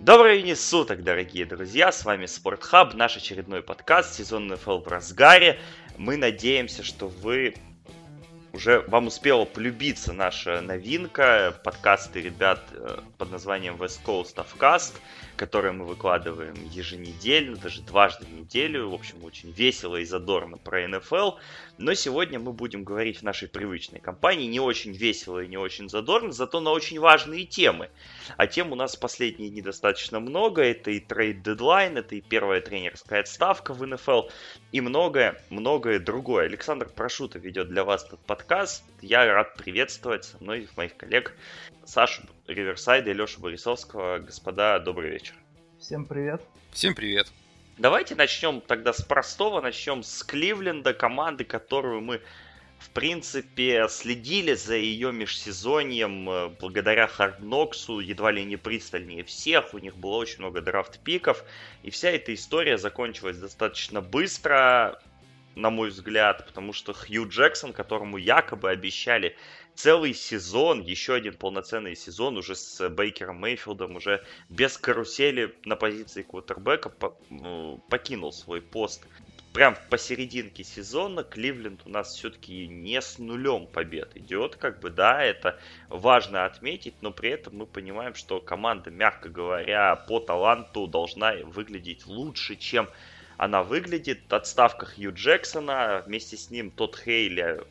Доброго времени суток, дорогие друзья, с вами Спортхаб, наш очередной подкаст, сезон НФЛ в разгаре. Мы надеемся, что вы уже вам успела полюбиться наша новинка, подкасты ребят э, под названием West Coast of Cast, которые мы выкладываем еженедельно, даже дважды в неделю. В общем, очень весело и задорно про НФЛ. Но сегодня мы будем говорить в нашей привычной компании не очень весело и не очень задорно, зато на очень важные темы. А тем у нас последние недостаточно много. Это и трейд-дедлайн, это и первая тренерская отставка в НФЛ, и многое-многое другое. Александр Прошута ведет для вас этот подкаст. Я рад приветствовать со мной моих коллег Сашу Риверсайда и Лешу Борисовского. Господа, добрый вечер. Всем привет. Всем привет. Давайте начнем тогда с простого, начнем с Кливленда, команды, которую мы в принципе, следили за ее межсезоньем э, благодаря Hard Knocks у, едва ли не пристальнее всех. У них было очень много драфт-пиков. И вся эта история закончилась достаточно быстро, на мой взгляд, потому что Хью Джексон, которому якобы обещали целый сезон, еще один полноценный сезон уже с Бейкером Мейфилдом, уже без карусели на позиции квотербека ну, покинул свой пост. Прям посерединке сезона Кливленд у нас все-таки не с нулем побед идет, как бы, да, это важно отметить, но при этом мы понимаем, что команда, мягко говоря, по таланту должна выглядеть лучше, чем она выглядит. Отставка Хью Джексона, вместе с ним тот Хейли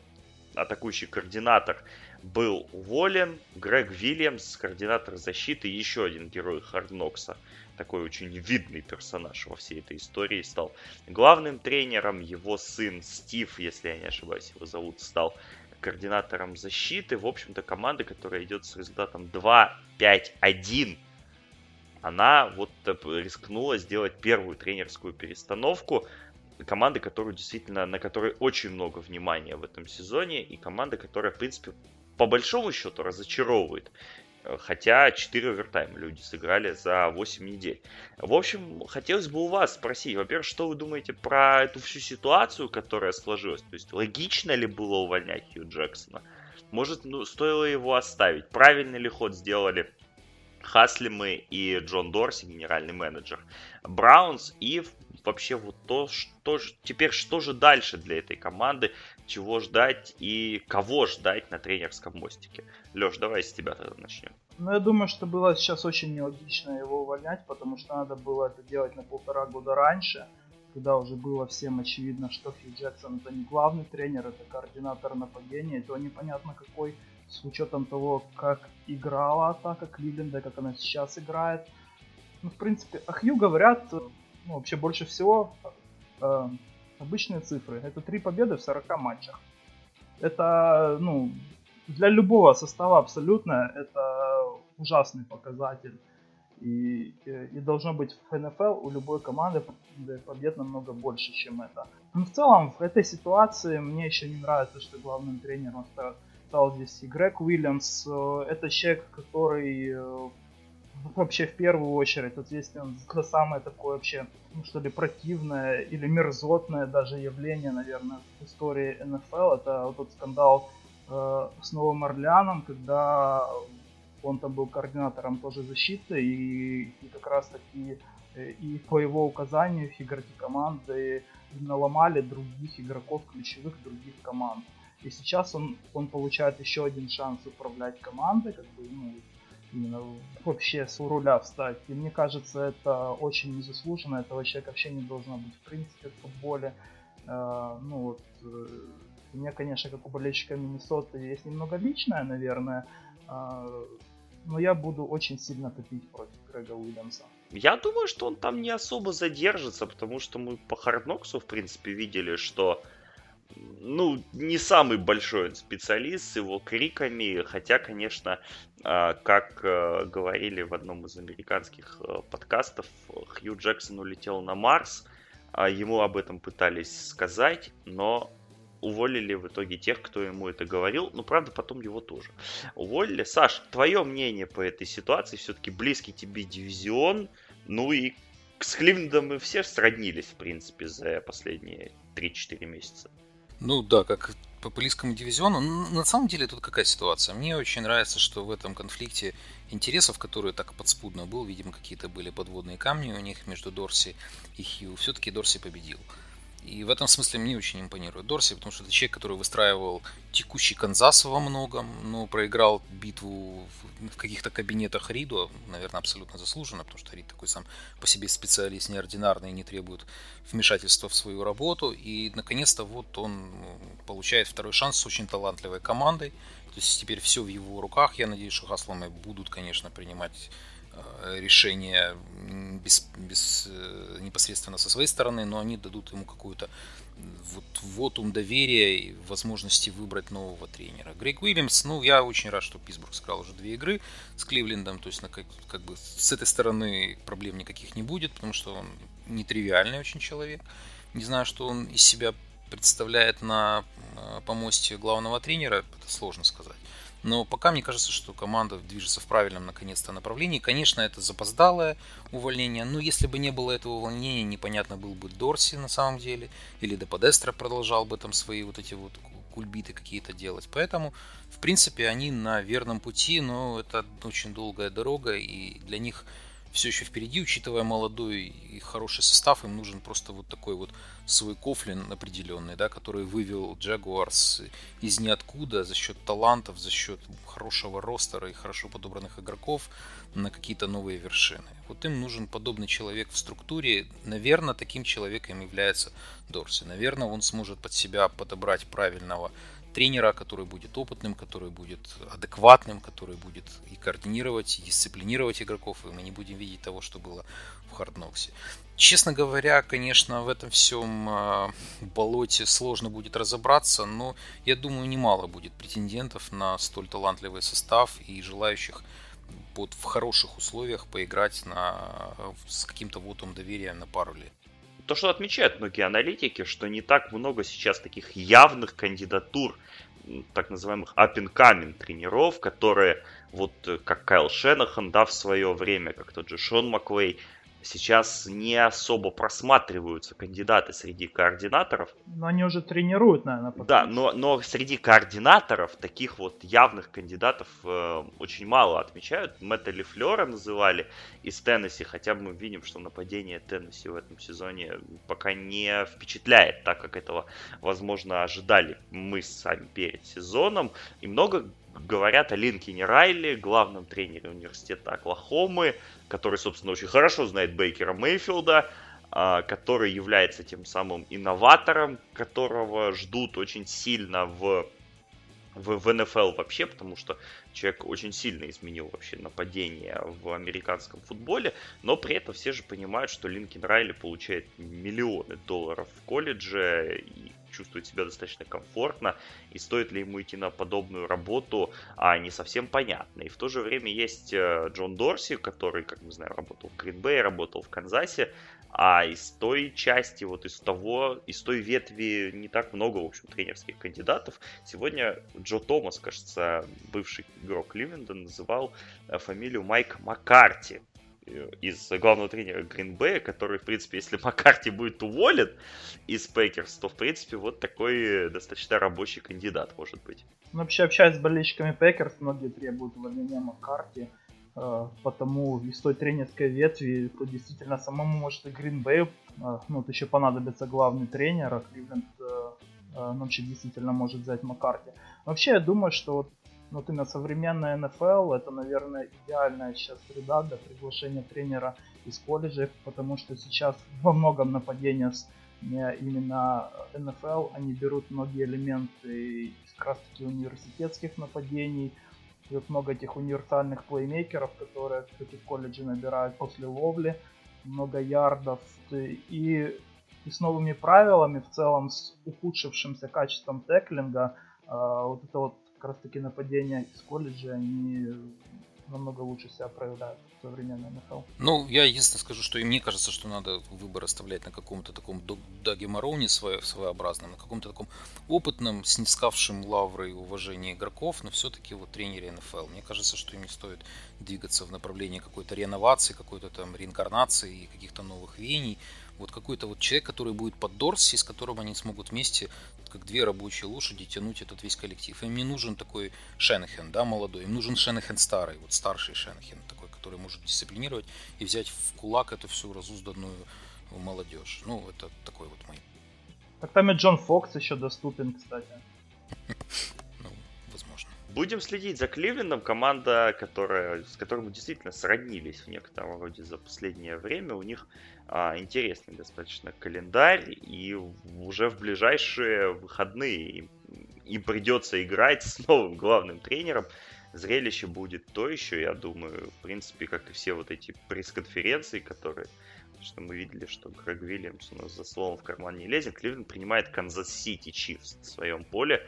атакующий координатор, был уволен. Грег Вильямс, координатор защиты, еще один герой Харднокса, такой очень видный персонаж во всей этой истории, стал главным тренером. Его сын Стив, если я не ошибаюсь, его зовут, стал координатором защиты. В общем-то, команда, которая идет с результатом 2-5-1, она вот рискнула сделать первую тренерскую перестановку команды, которую действительно, на которой очень много внимания в этом сезоне, и команда, которая, в принципе, по большому счету разочаровывает. Э, хотя 4 овертайма люди сыграли за 8 недель. В общем, хотелось бы у вас спросить, во-первых, что вы думаете про эту всю ситуацию, которая сложилась? То есть, логично ли было увольнять Хью Джексона? Может, ну, стоило его оставить? Правильный ли ход сделали Хаслимы и Джон Дорси, генеральный менеджер, Браунс и вообще вот то, что теперь что же дальше для этой команды, чего ждать и кого ждать на тренерском мостике. Леш, давай с тебя тогда начнем. Ну, я думаю, что было сейчас очень нелогично его увольнять, потому что надо было это делать на полтора года раньше, когда уже было всем очевидно, что Хью Джексон это не главный тренер, это координатор нападения, и то непонятно какой, с учетом того, как играла атака Кливленда, как она сейчас играет. Ну, в принципе, о Хью говорят ну, вообще больше всего э, обычные цифры. Это три победы в 40 матчах. Это, ну, для любого состава абсолютно это ужасный показатель. И, и, и должно быть в НФЛ у любой команды побед намного больше, чем это. Но в целом, в этой ситуации мне еще не нравится, что главным тренером стал, стал здесь и Грег Уильямс. Э, это человек, который э, вообще в первую очередь ответственен за самое такое вообще, ну что ли, противное или мерзотное даже явление, наверное, в истории НФЛ. Это вот тот скандал э, с Новым Орлеаном, когда он там был координатором тоже защиты, и, и как раз таки э, и по его указанию игроки команды наломали других игроков ключевых других команд. И сейчас он, он получает еще один шанс управлять командой, как бы, ну, именно вообще с руля встать. И мне кажется, это очень незаслуженно, этого человека вообще не должно быть в принципе в футболе. Э, ну вот, э, меня, конечно, как у болельщика Миннесоты есть немного личное, наверное, э, но я буду очень сильно топить против Грега Уильямса. Я думаю, что он там не особо задержится, потому что мы по Хардноксу, в принципе, видели, что ну, не самый большой специалист с его криками, хотя, конечно, а, как э, говорили в одном из американских э, подкастов, Хью Джексон улетел на Марс, а ему об этом пытались сказать, но уволили в итоге тех, кто ему это говорил. Ну, правда, потом его тоже уволили. Саш, твое мнение по этой ситуации? Все-таки близкий тебе дивизион. Ну и с Кливлендом мы все сроднились, в принципе, за последние 3-4 месяца. Ну да, как популистскому дивизиону. На самом деле тут какая ситуация? Мне очень нравится, что в этом конфликте интересов, которые так подспудно был, видимо, какие-то были подводные камни у них между Дорси и Хью, все-таки Дорси победил. И в этом смысле мне очень импонирует Дорси, потому что это человек, который выстраивал текущий Канзас во многом, но проиграл битву в каких-то кабинетах Риду, наверное, абсолютно заслуженно, потому что Рид такой сам по себе специалист неординарный не требует вмешательства в свою работу. И, наконец-то, вот он ну, получает второй шанс с очень талантливой командой. То есть теперь все в его руках. Я надеюсь, что Хасломы будут, конечно, принимать Э, решение без, без, э, непосредственно со своей стороны, но они дадут ему какую-то вот вотум доверия и возможности выбрать нового тренера. Грег Уильямс, ну, я очень рад, что Питтсбург сыграл уже две игры с Кливлендом, то есть на, как, как бы с этой стороны проблем никаких не будет, потому что он нетривиальный очень человек. Не знаю, что он из себя представляет на э, помосте главного тренера, это сложно сказать. Но пока мне кажется, что команда движется в правильном наконец-то направлении. Конечно, это запоздалое увольнение, но если бы не было этого увольнения, непонятно был бы Дорси на самом деле, или Деподестро продолжал бы там свои вот эти вот кульбиты какие-то делать. Поэтому, в принципе, они на верном пути, но это очень долгая дорога, и для них все еще впереди, учитывая молодой и хороший состав, им нужен просто вот такой вот свой кофлин определенный, да, который вывел Джагуарс из ниоткуда за счет талантов, за счет хорошего ростера и хорошо подобранных игроков на какие-то новые вершины. Вот им нужен подобный человек в структуре. Наверное, таким человеком является Дорси. Наверное, он сможет под себя подобрать правильного тренера, который будет опытным, который будет адекватным, который будет и координировать, и дисциплинировать игроков, и мы не будем видеть того, что было в Хардноксе. Честно говоря, конечно, в этом всем а, болоте сложно будет разобраться, но я думаю, немало будет претендентов на столь талантливый состав и желающих под, в хороших условиях поиграть на, с каким-то вотом доверия на пару лет то, что отмечают многие аналитики, что не так много сейчас таких явных кандидатур, так называемых up and coming тренеров, которые вот э, как Кайл Шенахан, да, в свое время, как тот же Шон Маквей, сейчас не особо просматриваются кандидаты среди координаторов. Но они уже тренируют, наверное. Потому... Да, но, но среди координаторов таких вот явных кандидатов э, очень мало отмечают. Мэтта Лифлера называли из Теннесси, хотя мы видим, что нападение Теннесси в этом сезоне пока не впечатляет, так как этого, возможно, ожидали мы сами перед сезоном. И много говорят о Линкине Райли, главном тренере университета Оклахомы, который, собственно, очень хорошо знает Бейкера Мейфилда, а, который является тем самым инноватором, которого ждут очень сильно в, в, в НФЛ вообще, потому что человек очень сильно изменил вообще нападение в американском футболе, но при этом все же понимают, что Линкольн Райли получает миллионы долларов в колледже, и чувствует себя достаточно комфортно, и стоит ли ему идти на подобную работу, а не совсем понятно. И в то же время есть э, Джон Дорси, который, как мы знаем, работал в Гринбее, работал в Канзасе, а из той части, вот из того, из той ветви не так много, в общем, тренерских кандидатов. Сегодня Джо Томас, кажется, бывший игрок Кливленда, называл э, фамилию Майк Маккарти. Экс-главного тренера Гринбея, который, в принципе, если Маккарти будет уволен из Packers, то, в принципе, вот такой достаточно рабочий кандидат может быть. Ну, вообще, общаясь с болельщиками Packers, многие требуют увольнения Маккарти, э, потому из той тренерской ветви, то действительно самому может и Гринбею, э, ну, вот еще понадобится главный тренер, а Кливленд ну, вообще действительно может взять Маккарти. Вообще, я думаю, что вот но вот именно современная НФЛ это, наверное, идеальная сейчас среда для приглашения тренера из колледжа, потому что сейчас во многом нападения с именно НФЛ, они берут многие элементы из как раз таки университетских нападений, и вот много этих универсальных плеймейкеров, которые, кстати, в колледже набирают после ловли, много ярдов, и, и с новыми правилами, в целом с ухудшившимся качеством теклинга, а, вот это вот как раз таки нападения из колледжа, они намного лучше себя проявляют в современной НФЛ. Ну, я единственное скажу, что и мне кажется, что надо выбор оставлять на каком-то таком Даге Мароне своеобразном, на каком-то таком опытном, снискавшем лавры и уважение игроков, но все-таки вот тренере НФЛ. Мне кажется, что им не стоит двигаться в направлении какой-то реновации, какой-то там реинкарнации и каких-то новых веяний. Вот какой-то вот человек, который будет под Дорси, с которым они смогут вместе как две рабочие лошади тянуть этот весь коллектив. Им не нужен такой Шенхен, да, молодой. Им нужен Шенхен старый, вот старший Шенхен, такой, который может дисциплинировать и взять в кулак эту всю разузданную молодежь. Ну, это такой вот мой. Так там и Джон Фокс еще доступен, кстати. Будем следить за Кливлендом, команда, которая, с которой мы действительно сроднились в некотором роде за последнее время. У них интересный достаточно календарь, и уже в ближайшие выходные им придется играть с новым главным тренером. Зрелище будет то еще, я думаю, в принципе, как и все вот эти пресс-конференции, которые что мы видели, что Грег Вильямс у нас за словом в карман не лезет. Кливленд принимает Канзас-Сити Chiefs в своем поле.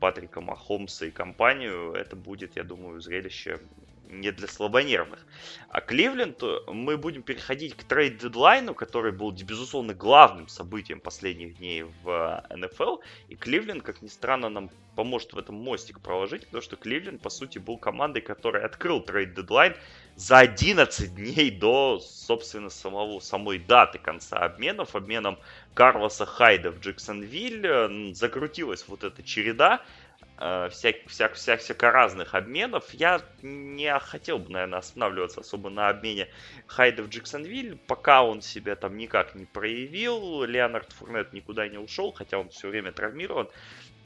Патрика Махомса и компанию, это будет, я думаю, зрелище не для слабонервных. А Кливленд, мы будем переходить к трейд-дедлайну, который был, безусловно, главным событием последних дней в НФЛ. И Кливленд, как ни странно, нам поможет в этом мостик проложить, потому что Кливленд, по сути, был командой, которая открыл трейд-дедлайн за 11 дней до, собственно, самого, самой даты конца обменов, обменом Карлоса Хайда в Джексонвиль. Закрутилась вот эта череда э, всяк, всяк, всяк, всяко разных обменов. Я не хотел бы, наверное, останавливаться особо на обмене Хайда в Джексонвиль, пока он себя там никак не проявил. Леонард Фурнет никуда не ушел, хотя он все время травмирован.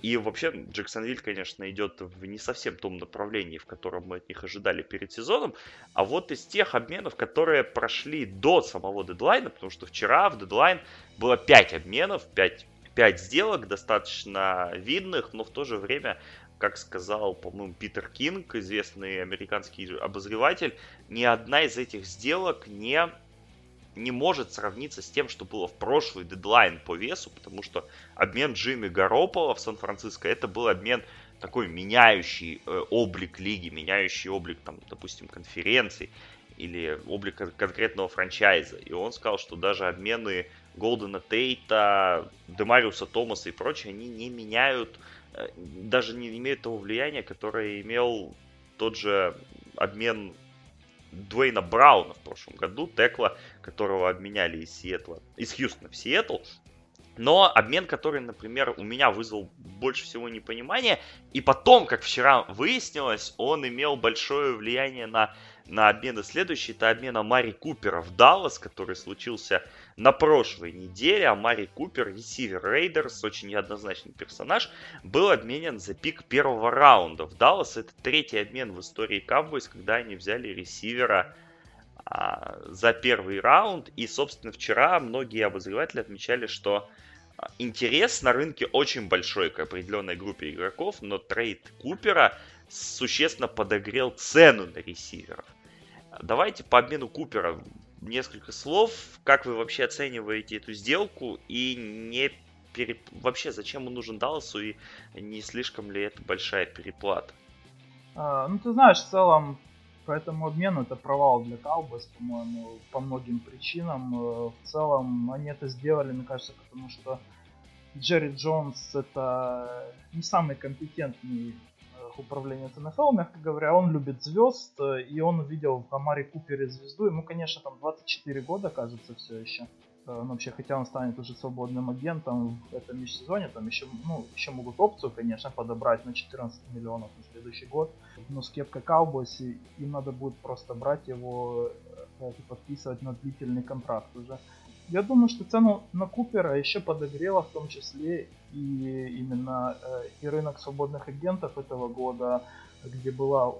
И вообще Джексонвиль, конечно, идет в не совсем том направлении, в котором мы от них ожидали перед сезоном. А вот из тех обменов, которые прошли до самого дедлайна, потому что вчера в дедлайн было 5 обменов, 5 5 сделок достаточно видных, но в то же время, как сказал, по-моему, Питер Кинг, известный американский обозреватель, ни одна из этих сделок не не может сравниться с тем, что было в прошлый дедлайн по весу, потому что обмен Джимми Гаропола в Сан-Франциско это был обмен такой меняющий э, облик лиги, меняющий облик, там, допустим, конференций или облик конкретного франчайза. И он сказал, что даже обмены Голдена Тейта, Демариуса Томаса и прочее, они не меняют, э, даже не имеют того влияния, которое имел тот же обмен Дуэйна Брауна в прошлом году, Текла, которого обменяли из Сиэтла, из Хьюстона в Сиэтл. Но обмен, который, например, у меня вызвал больше всего непонимания, и потом, как вчера выяснилось, он имел большое влияние на на обмены следующий. Это обмен Амари Купера в Даллас, который случился на прошлой неделе. Амари Купер, ресивер Raiders, очень неоднозначный персонаж, был обменен за пик первого раунда в Даллас. Это третий обмен в истории Cowboys, когда они взяли ресивера а, за первый раунд. И, собственно, вчера многие обозреватели отмечали, что а, интерес на рынке очень большой к определенной группе игроков, но трейд Купера существенно подогрел цену на ресиверов. Давайте по обмену Купера несколько слов. Как вы вообще оцениваете эту сделку и не переп... вообще зачем он нужен Далласу и не слишком ли это большая переплата? А, ну ты знаешь, в целом по этому обмену это провал для Cowboys, по-моему, по многим причинам. Э, в целом они это сделали, мне кажется, потому что Джерри Джонс это не самый компетентный управления НФЛ, мягко говоря, он любит звезд, э, и он увидел в Амаре Купере звезду. Ему, конечно, там 24 года, кажется, все еще. Э, ну, вообще, хотя он станет уже свободным агентом в этом межсезоне, там еще, ну, еще могут опцию, конечно, подобрать на 14 миллионов на следующий год. Но с кепкой Cowboys, им надо будет просто брать его э, и подписывать на длительный контракт уже. Я думаю, что цену на Купера еще подогрела в том числе и именно э, и рынок свободных агентов этого года, где была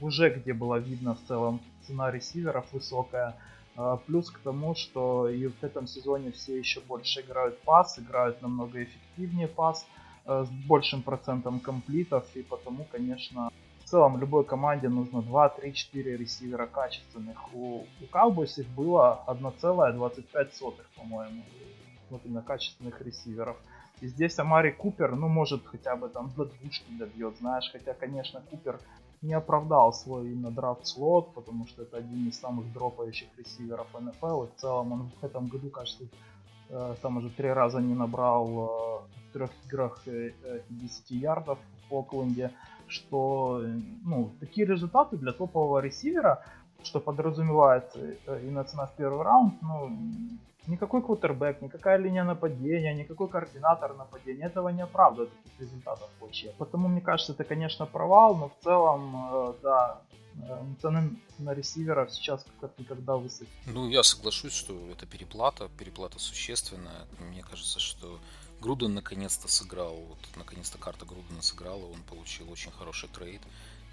уже где было видно в целом цена ресиверов высокая. Э, плюс к тому, что и в этом сезоне все еще больше играют пас, играют намного эффективнее пас э, с большим процентом комплитов, и потому, конечно, в целом любой команде нужно 2, 3, 4 ресивера качественных. У, у Cowboys их было 1,25, по-моему. Вот именно качественных ресиверов. И здесь Амари Купер, ну, может, хотя бы там до двушки добьет, знаешь. Хотя, конечно, Купер не оправдал свой именно драфт-слот, потому что это один из самых дропающих ресиверов НФЛ. И в целом он в этом году, кажется, э, там уже три раза не набрал э, в трех играх 10 э, ярдов в Окленде что ну, такие результаты для топового ресивера что подразумевается э, и на в первый раунд, ну, никакой квотербек, никакая линия нападения, никакой координатор нападения, этого не оправдывает таких результатов в Потому мне кажется, это, конечно, провал, но в целом, э, да, э, цены на ресиверов сейчас как никогда высоки. Ну, я соглашусь, что это переплата, переплата существенная. Мне кажется, что Груден наконец-то сыграл, вот наконец-то карта Грудена сыграла, он получил очень хороший трейд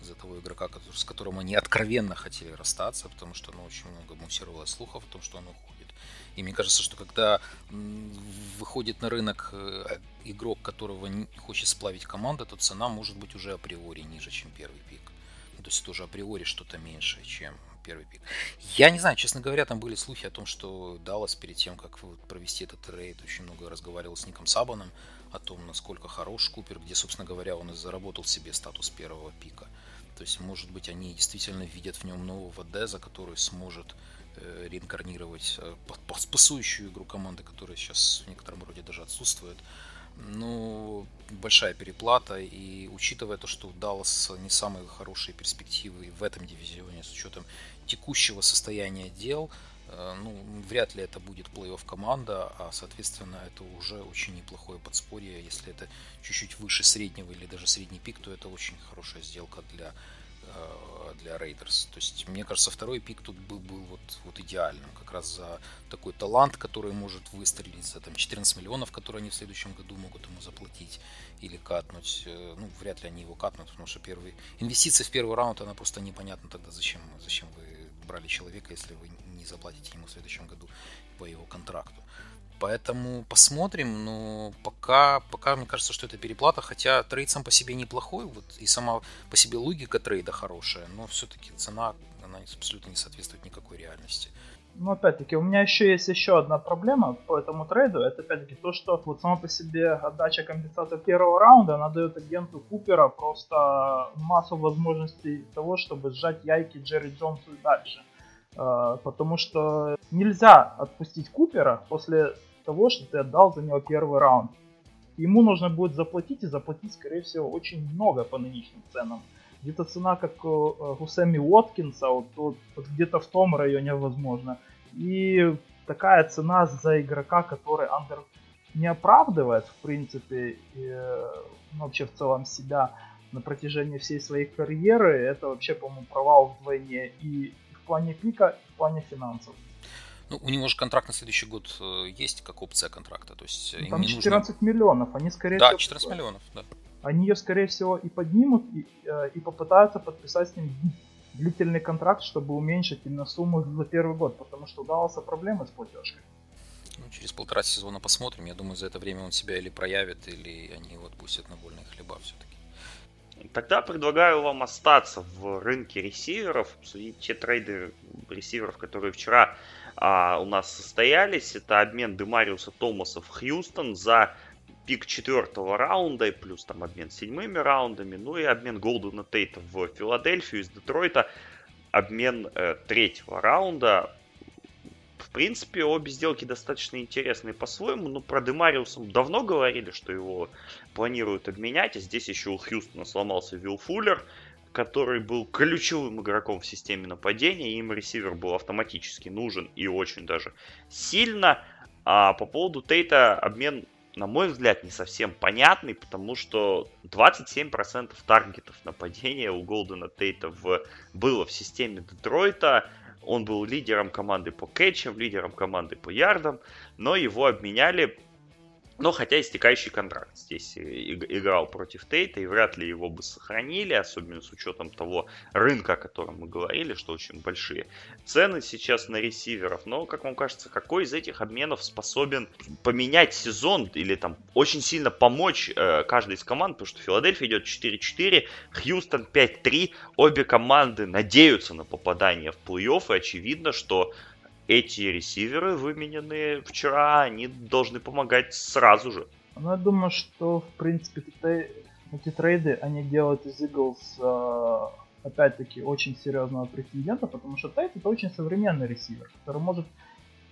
за того игрока, с которым они откровенно хотели расстаться, потому что ну, очень много муссировалось слухов о том, что он уходит. И мне кажется, что когда выходит на рынок э, игрок, которого хочет сплавить команда, то цена может быть уже априори ниже, чем первый пик. Ну, то есть тоже априори что-то меньше, чем первый пик. Я не знаю, честно говоря, там были слухи о том, что Даллас перед тем, как провести этот трейд, очень много разговаривал с Ником Сабаном о том, насколько хорош Купер, где, собственно говоря, он и заработал себе статус первого пика. То есть, может быть, они действительно видят в нем нового Деза, который сможет э, реинкарнировать э, пасующую игру команды, которая сейчас в некотором роде даже отсутствует. Ну, большая переплата, и учитывая то, что у Даллас не самые хорошие перспективы в этом дивизионе, с учетом текущего состояния дел, э, ну, вряд ли это будет плей-офф команда, а, соответственно, это уже очень неплохое подспорье. Если это чуть-чуть выше среднего или даже средний пик, то это очень хорошая сделка для э, для Raiders. То есть, мне кажется, второй пик тут был, был вот, вот идеальным. Как раз за такой талант, который может выстрелить, за там, 14 миллионов, которые они в следующем году могут ему заплатить или катнуть. Э, ну, вряд ли они его катнут, потому что первый... инвестиции в первый раунд, она просто непонятна тогда, зачем, зачем вы брали человека, если вы не заплатите ему в следующем году по его контракту. Поэтому посмотрим, но пока, пока мне кажется, что это переплата, хотя трейд сам по себе неплохой, вот и сама по себе логика трейда хорошая, но все-таки цена, она абсолютно не соответствует никакой реальности. Ну, опять-таки, у меня еще есть еще одна проблема по этому трейду. Это, опять-таки, то, что вот сама по себе отдача компенсации первого раунда, она дает агенту Купера просто массу возможностей того, чтобы сжать яйки Джерри Джонсу и дальше. А, потому что нельзя отпустить Купера после того, что ты отдал за него первый раунд. Ему нужно будет заплатить и заплатить, скорее всего, очень много по нынешним ценам. Где-то цена, как у Сэмми Уоткинса, вот, вот, вот где-то в том районе возможно. И такая цена за игрока, который андер не оправдывает, в принципе, и, ну, вообще в целом себя на протяжении всей своей карьеры, это вообще, по-моему, провал вдвойне и в плане пика, и в плане финансов. Ну, у него же контракт на следующий год э, есть как опция контракта. То есть ну, там 14 нужно... миллионов, они скорее да, всего... Да, 14 миллионов, да. Они ее, скорее всего, и поднимут, и, э, и попытаются подписать с ним длительный контракт, чтобы уменьшить именно сумму за первый год, потому что у Далласа проблемы с платежкой. Ну, через полтора сезона посмотрим. Я думаю, за это время он себя или проявит, или они его отпустят на вольные хлеба все-таки. Тогда предлагаю вам остаться в рынке ресиверов, обсудить те трейды ресиверов, которые вчера а, у нас состоялись. Это обмен Демариуса Томаса в Хьюстон за пик четвертого раунда, и плюс там обмен седьмыми раундами, ну и обмен Голдена Тейта в Филадельфию из Детройта, обмен э, третьего раунда. В принципе, обе сделки достаточно интересные по-своему, но про Демариуса давно говорили, что его планируют обменять, а здесь еще у Хьюстона сломался Вилл Фуллер, который был ключевым игроком в системе нападения, им ресивер был автоматически нужен и очень даже сильно. А по поводу Тейта обмен, на мой взгляд, не совсем понятный, потому что 27% таргетов нападения у Голдена Тейта в, было в системе Детройта. Он был лидером команды по кэтчам, лидером команды по ярдам, но его обменяли но хотя истекающий контракт здесь играл против Тейта, и вряд ли его бы сохранили, особенно с учетом того рынка, о котором мы говорили, что очень большие цены сейчас на ресиверов. Но, как вам кажется, какой из этих обменов способен поменять сезон или там очень сильно помочь э, каждой из команд, потому что Филадельфия идет 4-4, Хьюстон 5-3, обе команды надеются на попадание в плей-офф, и очевидно, что эти ресиверы, вымененные вчера, они должны помогать сразу же. Ну, я думаю, что, в принципе, эти трейды, они делают из Eagles, э, опять-таки, очень серьезного претендента, потому что Тейт это очень современный ресивер, который может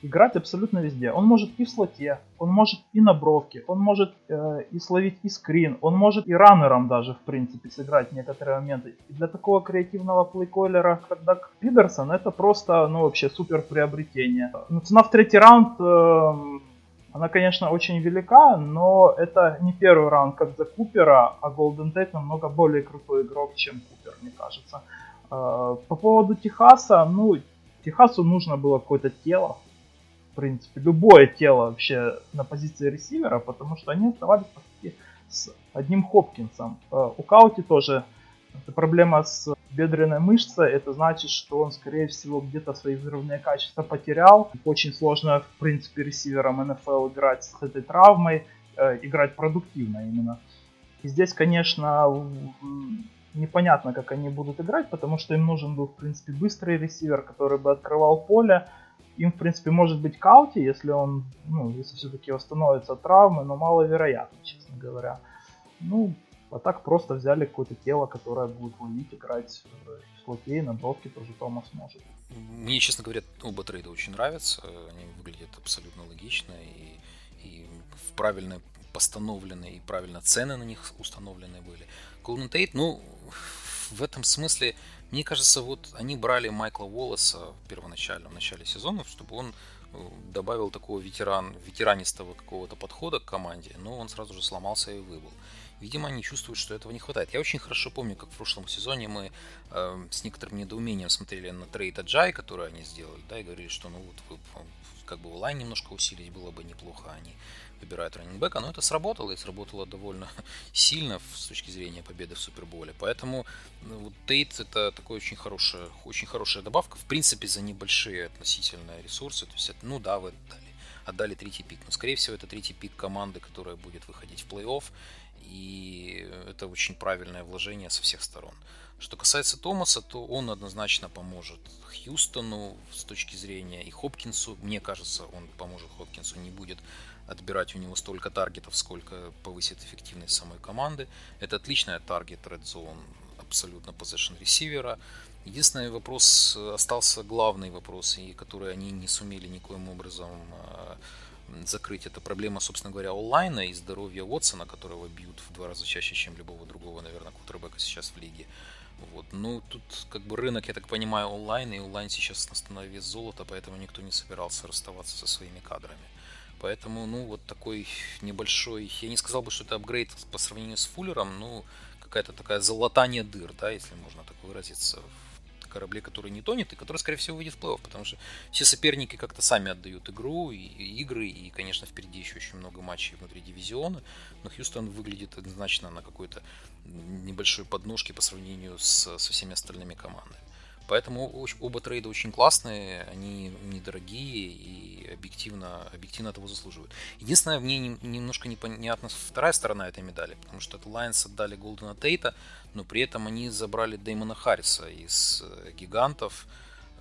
играть абсолютно везде. Он может и в слоте, он может и на бровке, он может э, и словить и скрин, он может и раннером даже, в принципе, сыграть некоторые моменты. И для такого креативного плейколлера, как Даг Пидерсон, это просто, ну, вообще супер приобретение. Но цена в третий раунд, э, она, конечно, очень велика, но это не первый раунд, как за Купера, а Голден Тейт намного более крутой игрок, чем Купер, мне кажется. Э, по поводу Техаса, ну, Техасу нужно было какое-то тело, в принципе, любое тело вообще на позиции ресивера, потому что они оставались по сути с одним Хопкинсом. Э, у Каути тоже проблема с бедренной мышцей, это значит, что он, скорее всего, где-то свои взрывные качества потерял. Очень сложно, в принципе, ресиверам НФЛ играть с этой травмой, э, играть продуктивно именно. И здесь, конечно, непонятно, как они будут играть, потому что им нужен был, в принципе, быстрый ресивер, который бы открывал поле, им, в принципе, может быть Каути, если он, ну, если все-таки восстановится от травмы, но маловероятно, честно говоря. Ну, а так просто взяли какое-то тело, которое будет ловить, играть в слоте, на бровке тоже Томас может. Мне, честно говоря, оба трейда очень нравятся. Они выглядят абсолютно логично и, и правильно постановлены, и правильно цены на них установлены были. Golden Tate, ну, в этом смысле мне кажется, вот они брали Майкла Уоллеса первоначально, в начале сезона, чтобы он э, добавил такого ветеран, ветеранистого какого-то подхода к команде, но он сразу же сломался и выбыл. Видимо, они чувствуют, что этого не хватает. Я очень хорошо помню, как в прошлом сезоне мы э, с некоторым недоумением смотрели на трейд Аджай, который они сделали, да, и говорили, что ну вот как бы лайн немножко усилить было бы неплохо, они выбирают раннингбека, но это сработало, и сработало довольно сильно с точки зрения победы в Суперболе. Поэтому ну, вот Тейт это такой очень хорошая, очень хорошая добавка, в принципе, за небольшие относительно ресурсы. То есть, это, ну да, вы отдали, отдали третий пик, но, скорее всего, это третий пик команды, которая будет выходить в плей-офф, и это очень правильное вложение со всех сторон. Что касается Томаса, то он однозначно поможет Хьюстону с точки зрения и Хопкинсу. Мне кажется, он поможет Хопкинсу, не будет отбирать у него столько таргетов, сколько повысит эффективность самой команды. Это отличная таргет Red Zone, абсолютно possession ресивера. Единственный вопрос, остался главный вопрос, и который они не сумели никоим образом а, закрыть. Это проблема, собственно говоря, онлайна и здоровья Уотсона, которого бьют в два раза чаще, чем любого другого, наверное, кутербека сейчас в лиге. Вот. Ну, тут как бы рынок, я так понимаю, онлайн, и онлайн сейчас на вес золота, поэтому никто не собирался расставаться со своими кадрами. Поэтому, ну, вот такой небольшой, я не сказал бы, что это апгрейд по сравнению с Фуллером, ну, какая-то такая золотание дыр, да, если можно так выразиться, в корабле, который не тонет и который, скорее всего, выйдет в плей потому что все соперники как-то сами отдают игру и, и игры, и, конечно, впереди еще очень много матчей внутри дивизиона, но Хьюстон выглядит однозначно на какой-то небольшой подножке по сравнению с, со всеми остальными командами. Поэтому оба трейда очень классные, они недорогие и объективно, объективно того заслуживают. Единственное, мне немножко непонятна вторая сторона этой медали, потому что это Lions отдали Голдена Тейта, но при этом они забрали Дэймона Харриса из э, гигантов,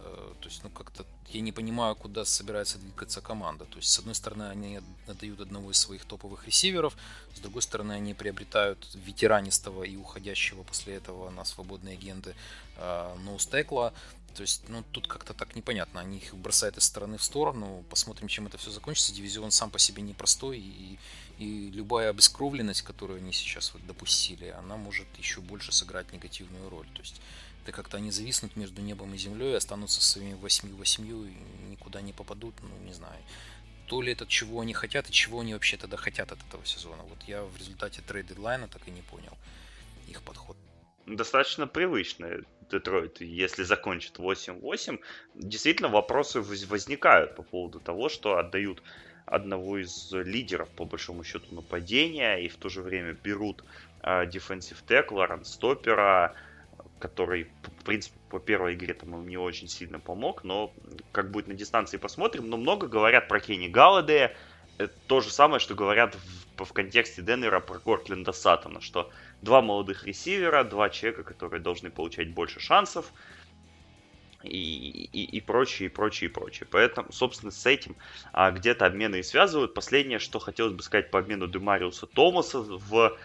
Э, то есть, ну, как-то я не понимаю, куда собирается двигаться команда. То есть, с одной стороны, они отдают одного из своих топовых ресиверов, с другой стороны, они приобретают ветеранистого и уходящего после этого на свободные агенты э, ноустекла. То есть, ну, тут как-то так непонятно. Они их бросают из стороны в сторону. Посмотрим, чем это все закончится. Дивизион сам по себе непростой. И, и любая обескровленность, которую они сейчас вот допустили, она может еще больше сыграть негативную роль. То есть, это как-то они зависнут между небом и землей, останутся своими восьми-восемью и никуда не попадут, ну, не знаю. То ли это чего они хотят и чего они вообще тогда хотят от этого сезона. Вот я в результате трейд-дедлайна так и не понял их подход. Достаточно привычный Детройт, если закончит 8-8, действительно вопросы возникают по поводу того, что отдают одного из лидеров, по большому счету, нападения, и в то же время берут дефенсив uh, текла, ранстопера, который, в принципе, по первой игре там ему не очень сильно помог, но как будет на дистанции посмотрим. Но много говорят про Кенни Галладея. Это то же самое, что говорят в, в контексте Денвера про Кортленда Саттона, что два молодых ресивера, два человека, которые должны получать больше шансов, и, и, и прочее, и прочее, и прочее. Поэтому, собственно, с этим а, где-то обмены и связывают. Последнее, что хотелось бы сказать по обмену Демариуса Томаса в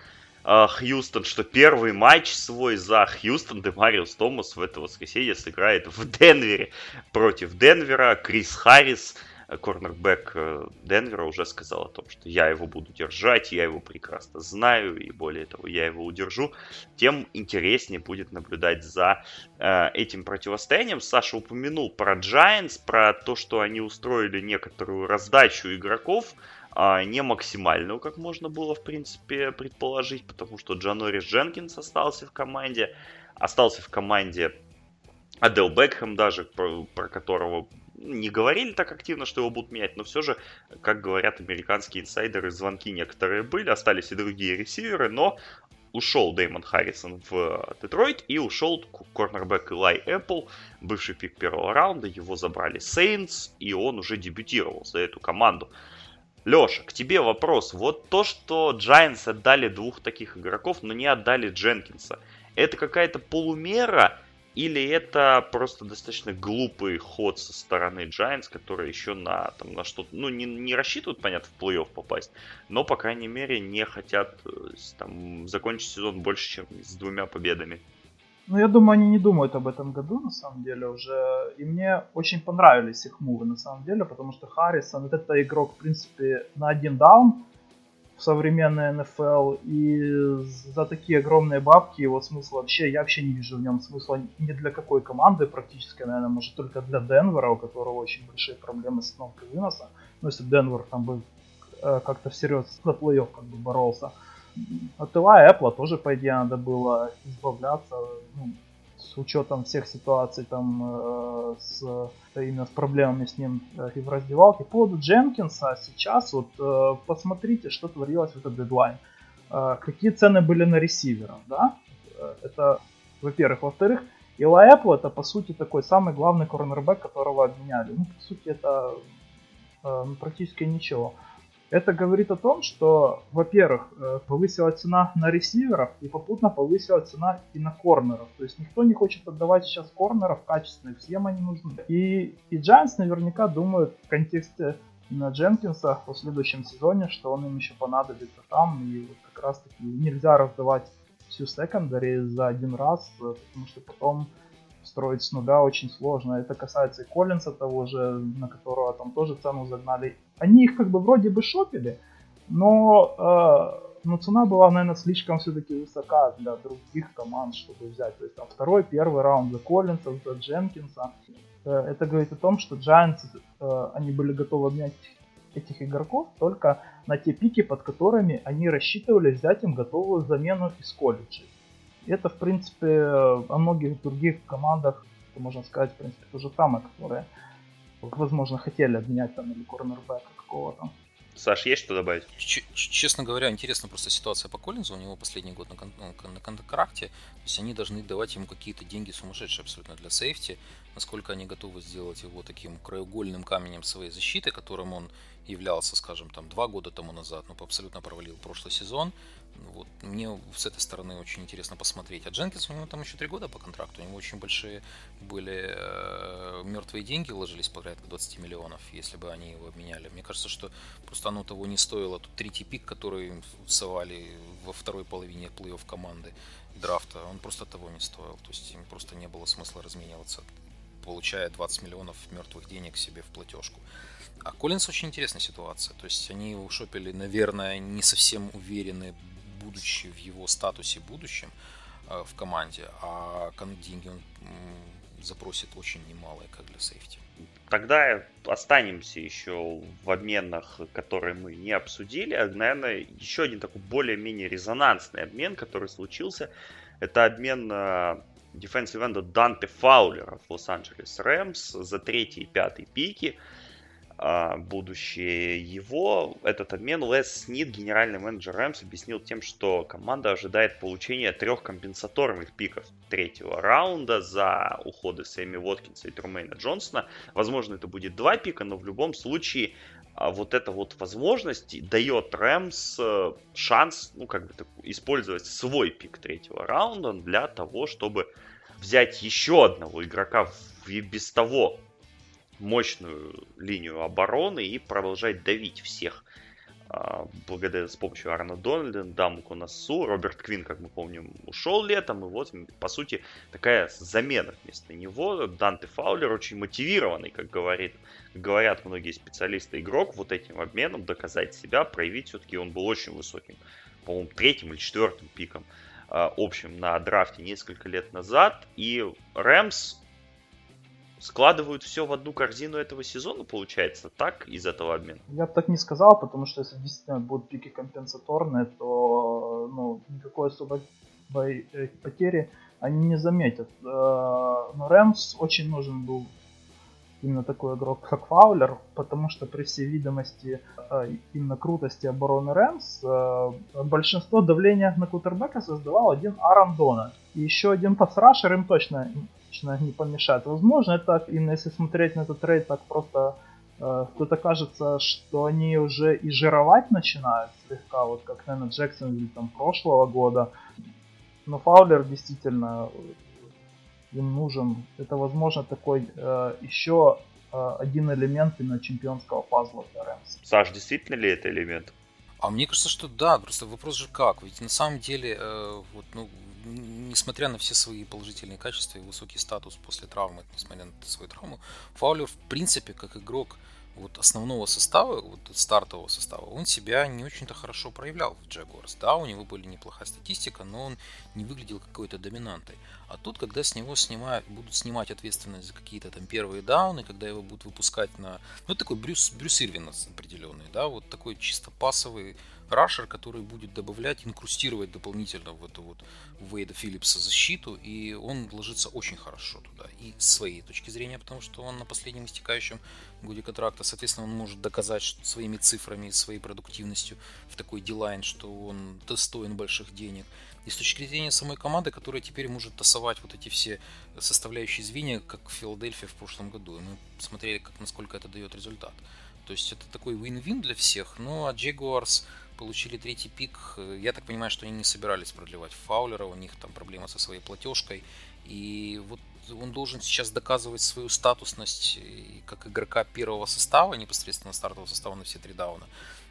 а, Хьюстон, что первый матч свой за Хьюстон Демариус Томас в это воскресенье сыграет в Денвере против Денвера. Крис Харрис корнербэк э, Денвера уже сказал о том, что я его буду держать, я его прекрасно знаю, и более того, я его удержу, тем интереснее будет наблюдать за э, этим противостоянием. Саша упомянул про Giants, про то, что они устроили некоторую раздачу игроков, а не максимальную, как можно было, в принципе, предположить, потому что Джанорис Дженкинс остался в команде, остался в команде Адел Бекхэм даже, про, про которого не говорили так активно, что его будут менять, но все же, как говорят американские инсайдеры, звонки некоторые были, остались и другие ресиверы, но ушел Дэймон Харрисон в Детройт и ушел корнербэк Илай Эппл, бывший пик первого раунда, его забрали Сейнс, и он уже дебютировал за эту команду. Леша, к тебе вопрос. Вот то, что Giants отдали двух таких игроков, но не отдали Дженкинса, это какая-то полумера или это просто достаточно глупый ход со стороны Giants, которые еще на, там, на что-то, ну, не, не рассчитывают, понятно, в плей-офф попасть, но, по крайней мере, не хотят э, там, закончить сезон больше, чем с двумя победами. Ну, я думаю, они не думают об этом году, на самом деле, уже. И мне очень понравились их мувы, на самом деле, потому что Харрисон, вот это игрок, в принципе, на один даун, в современной НФЛ. И за такие огромные бабки его смысл вообще, я вообще не вижу в нем смысла ни для какой команды практически, наверное, может только для Денвера, у которого очень большие проблемы с остановкой выноса. Ну, если Денвер там бы э, как-то всерьез за плей как бы боролся. От Ила Apple тоже, по идее, надо было избавляться. Ну, с учетом всех ситуаций там э, с именно с проблемами с ним э, и в раздевалке. По поводу Дженкинса сейчас вот э, посмотрите, что творилось в этот дедлайн. Э, какие цены были на ресиверов, да? Э, это, во-первых. Во-вторых, Ила Apple это по сути такой самый главный корнербэк, которого обменяли. Ну, по сути, это э, практически ничего. Это говорит о том, что, во-первых, э, повысила цена на ресиверов и попутно повысила цена и на корнеров. То есть никто не хочет отдавать сейчас корнеров качественных, всем они нужны. И, и Giants наверняка думают в контексте на Дженкинса в следующем сезоне, что он им еще понадобится там. И вот как раз таки нельзя раздавать всю секондари за один раз, э, потому что потом строить с нуля очень сложно. Это касается и Коллинса того же, на которого там тоже цену загнали. Они их как бы вроде бы шопили, но, э, но цена была, наверное, слишком все-таки высока для других команд, чтобы взять. То есть там второй, первый раунд за Коллинса, за Дженкинса. Э, это говорит о том, что Giants, э, они были готовы обменять этих игроков только на те пики, под которыми они рассчитывали взять им готовую замену из колледжей. Это, в принципе, о многих других командах, можно сказать, в принципе, то же самое, которые, возможно, хотели обменять там или корнербека какого-то. Саш, есть что добавить? Ч- честно говоря, интересна просто ситуация по Коллинзу. У него последний год на, кон- ну, на контракте. То есть они должны давать ему какие-то деньги сумасшедшие абсолютно для сейфти. Насколько они готовы сделать его таким краеугольным камнем своей защиты, которым он являлся, скажем, там два года тому назад, но абсолютно провалил прошлый сезон. Вот, мне с этой стороны очень интересно посмотреть. А Дженкинс, у него там еще три года по контракту. У него очень большие были э, мертвые деньги, вложились порядка 20 миллионов, если бы они его обменяли. Мне кажется, что просто оно того не стоило. Тут третий пик, который совали во второй половине плей-офф команды драфта, он просто того не стоил. То есть им просто не было смысла размениваться, получая 20 миллионов мертвых денег себе в платежку. А Коллинс очень интересная ситуация. То есть они ушопили, наверное, не совсем уверены, будучи в его статусе будущем э, в команде, а деньги он запросит очень немалые, как для сейфти. Тогда останемся еще в обменах, которые мы не обсудили. Наверное, еще один такой более-менее резонансный обмен, который случился, это обмен defensive энда Данте Фаулера в Лос-Анджелес Рэмс за третий и пятый пики. А, будущее его. Этот обмен Лес Снит, генеральный менеджер Рэмс, объяснил тем, что команда ожидает получения трех компенсаторных пиков третьего раунда за уходы Сэмми Воткинса и Трумейна Джонсона. Возможно, это будет два пика, но в любом случае а, вот эта вот возможность дает Рэмс э, шанс, ну, как бы использовать свой пик третьего раунда для того, чтобы взять еще одного игрока в без того мощную линию обороны и продолжать давить всех а, благодаря с помощью Арна Дональда, Дамуку Насу, Роберт Квин, как мы помним, ушел летом, и вот, по сути, такая замена вместо него. Данте Фаулер очень мотивированный, как говорит, говорят многие специалисты, игрок вот этим обменом доказать себя, проявить все-таки он был очень высоким, по-моему, третьим или четвертым пиком а, общим на драфте несколько лет назад, и Рэмс складывают все в одну корзину этого сезона, получается, так, из этого обмена? Я бы так не сказал, потому что если действительно будут пики компенсаторные, то ну, никакой особой э, потери они не заметят. Э, но Рэмс очень нужен был именно такой игрок, как Фаулер, потому что при всей видимости э, именно крутости обороны Рэмс большинство давления на кутербека создавал один Аарон Дона. И еще один пасрашер им точно точно не помешает. Возможно, это, именно если смотреть на этот трейд так просто, э, кто-то кажется, что они уже и жировать начинают слегка, вот как, наверное, Джексон или там прошлого года. Но Фаулер действительно им нужен. Это, возможно, такой э, еще э, один элемент именно чемпионского пазла для Рэмс. Саш, действительно ли это элемент? А мне кажется, что да, просто вопрос же как. Ведь на самом деле, э, вот, ну, несмотря на все свои положительные качества и высокий статус после травмы, несмотря на свою травму, Фаулер, в принципе, как игрок вот основного состава, вот стартового состава, он себя не очень-то хорошо проявлял в Jaguars. Да, у него были неплохая статистика, но он не выглядел какой-то доминантой. А тут, когда с него снимают, будут снимать ответственность за какие-то там первые дауны, когда его будут выпускать на... Ну, такой Брюс, Брюс Ирвин определенный, да, вот такой чисто пасовый рашер, который будет добавлять, инкрустировать дополнительно в эту вот Вейда Филлипса защиту, и он ложится очень хорошо туда. И с своей точки зрения, потому что он на последнем истекающем годе контракта, соответственно, он может доказать что своими цифрами, своей продуктивностью в такой дилайн, что он достоин больших денег. И с точки зрения самой команды, которая теперь может тасовать вот эти все составляющие звенья, как в Филадельфии в прошлом году. И мы смотрели, как, насколько это дает результат. То есть это такой win-win для всех. Ну а Jaguars получили третий пик. Я так понимаю, что они не собирались продлевать Фаулера, у них там проблема со своей платежкой. И вот он должен сейчас доказывать свою статусность как игрока первого состава, непосредственно стартового состава на все три дауна.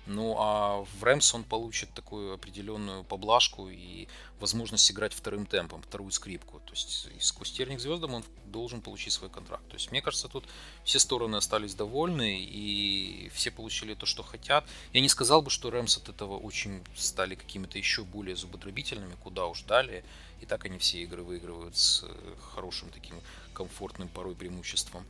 Ну а в Рэмс он получит такую определенную поблажку и возможность играть вторым темпом, вторую скрипку. То есть сквозь терник звездам он должен получить свой контракт. То есть мне кажется, тут все стороны остались довольны и все получили то, что хотят. Я не сказал бы, что Рэмс от этого очень стали какими-то еще более зубодробительными, куда уж далее. И так они все игры выигрывают с хорошим таким комфортным порой преимуществом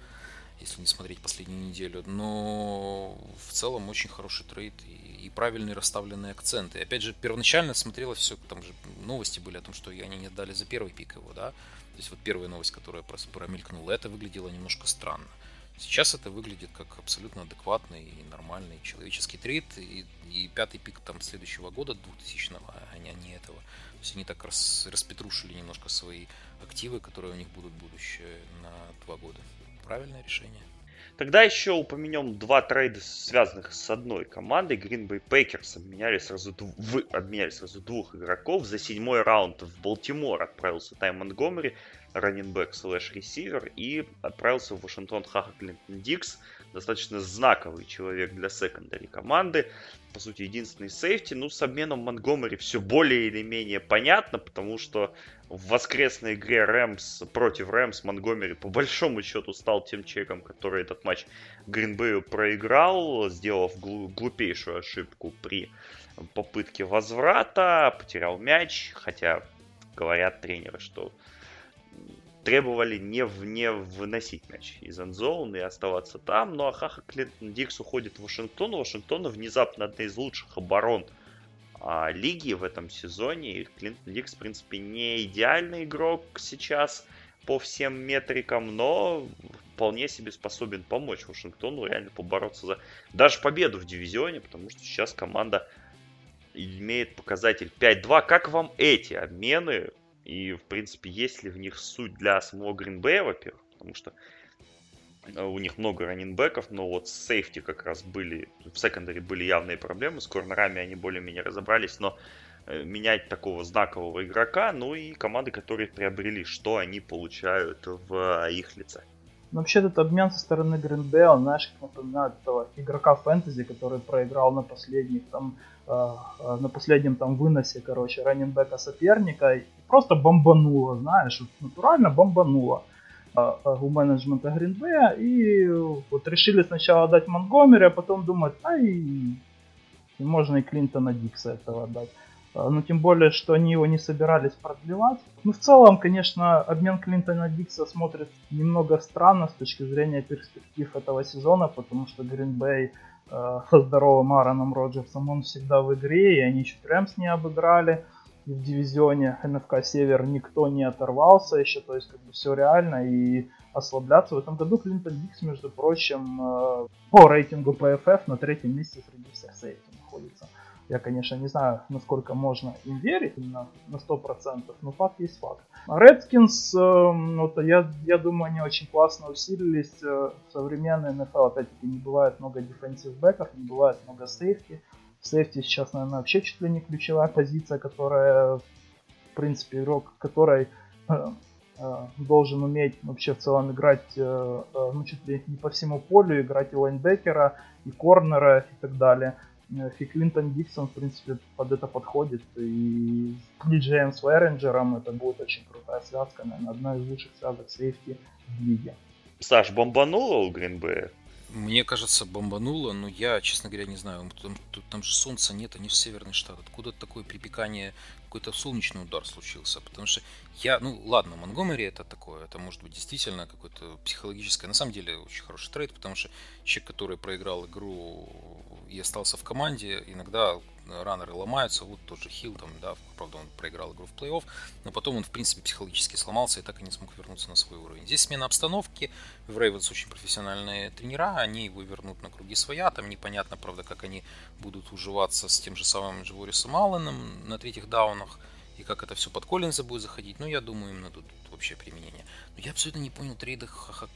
если не смотреть последнюю неделю. Но в целом очень хороший трейд и, и правильные расставленные акценты. И опять же, первоначально смотрелось все, там же новости были о том, что они не отдали за первый пик его, да. То есть вот первая новость, которая промелькнула, это выглядело немножко странно. Сейчас это выглядит как абсолютно адекватный и нормальный человеческий трейд. И, и пятый пик там следующего года, 2000-го, а не, а не этого. То есть они так рас, распетрушили немножко свои активы, которые у них будут будущее на два года правильное решение. Тогда еще упомянем два трейда, связанных с одной командой. Green Bay Packers обменяли сразу, в, обменяли сразу двух игроков. За седьмой раунд в Балтимор отправился Тай Монтгомери, раннинбэк слэш ресивер, и отправился в Вашингтон Хаха Клинтон Дикс, достаточно знаковый человек для secondary команды. По сути, единственный сейфти. Ну, с обменом Монтгомери все более или менее понятно, потому что в воскресной игре Рэмс против Рэмс Монгомери по большому счету стал тем человеком, который этот матч Гринбею проиграл, сделав глупейшую ошибку при попытке возврата, потерял мяч, хотя говорят тренеры, что требовали не, в, не выносить мяч из энзоуна и оставаться там. Ну а Хаха Клинтон Дикс уходит в Вашингтон. У Вашингтона внезапно одна из лучших оборон а, лиги в этом сезоне. И Клинтон Дикс, в принципе, не идеальный игрок сейчас по всем метрикам, но вполне себе способен помочь Вашингтону реально побороться за даже победу в дивизионе, потому что сейчас команда имеет показатель 5-2. Как вам эти обмены? И, в принципе, есть ли в них суть для самого Гринбея, во-первых, потому что э, у них много раннинбеков, но вот с сейфти как раз были, в секондаре были явные проблемы, с корнерами они более-менее разобрались, но э, менять такого знакового игрока, ну и команды, которые приобрели, что они получают в их лице. Вообще этот обмен со стороны Гринбей, он, знаешь, как напоминает этого игрока фэнтези, который проиграл на последних там э, э, на последнем там выносе, короче, раненбека соперника и просто бомбануло, знаешь, вот натурально бомбануло э, у менеджмента Гринбея и вот решили сначала дать Монгомери, а потом думать, а и, и можно и Клинтона Дикса этого отдать. А, ну, тем более, что они его не собирались продлевать. Ну, в целом, конечно, обмен Клинтона Дикса смотрит немного странно с точки зрения перспектив этого сезона, потому что Гринбей э, со здоровым Аароном Роджерсом, он всегда в игре, и они чуть Рэмс не обыграли. И в дивизионе НФК Север никто не оторвался еще, то есть как бы все реально, и ослабляться. В этом году Клинтон Дикс, между прочим, э, по рейтингу PFF на третьем месте среди всех сейфти находится. Я, конечно, не знаю, насколько можно им верить на, на 100%, но факт есть факт. Redskins, э, вот, я, я думаю, они очень классно усилились. Э, в современной NFL, опять-таки, не бывает много defensive бэков, не бывает много сейфти. Сейфти сейчас, наверное, вообще чуть ли не ключевая позиция, которая, в принципе, игрок, который э, э, должен уметь вообще в целом играть э, ну, чуть ли не по всему полю, играть и лайнбекера, и корнера, и так далее. И Клинтон Диксон, в принципе, под это подходит. И с Диджеем Свайренджером это будет очень крутая связка, наверное, одна из лучших связок сейфти в лиге. Саш, бомбануло у Гринбея? Мне кажется, бомбануло, но я, честно говоря, не знаю. Там, тут, там же солнца нет, они же северный штат. Откуда такое припекание, какой-то солнечный удар случился? Потому что я, ну ладно, Монгомери это такое, это может быть действительно какое-то психологическое. На самом деле очень хороший трейд, потому что человек, который проиграл игру и остался в команде, иногда раннеры ломаются, вот тот же Хилл, там, да, правда, он проиграл игру в плей-офф, но потом он, в принципе, психологически сломался и так и не смог вернуться на свой уровень. Здесь смена обстановки, в Рейвенс очень профессиональные тренера, они его вернут на круги своя, там непонятно, правда, как они будут уживаться с тем же самым Джеворисом Алленом на третьих даунах, и как это все под Коллинза будет заходить, ну, я думаю, именно тут вообще применение. Но я абсолютно не понял трейда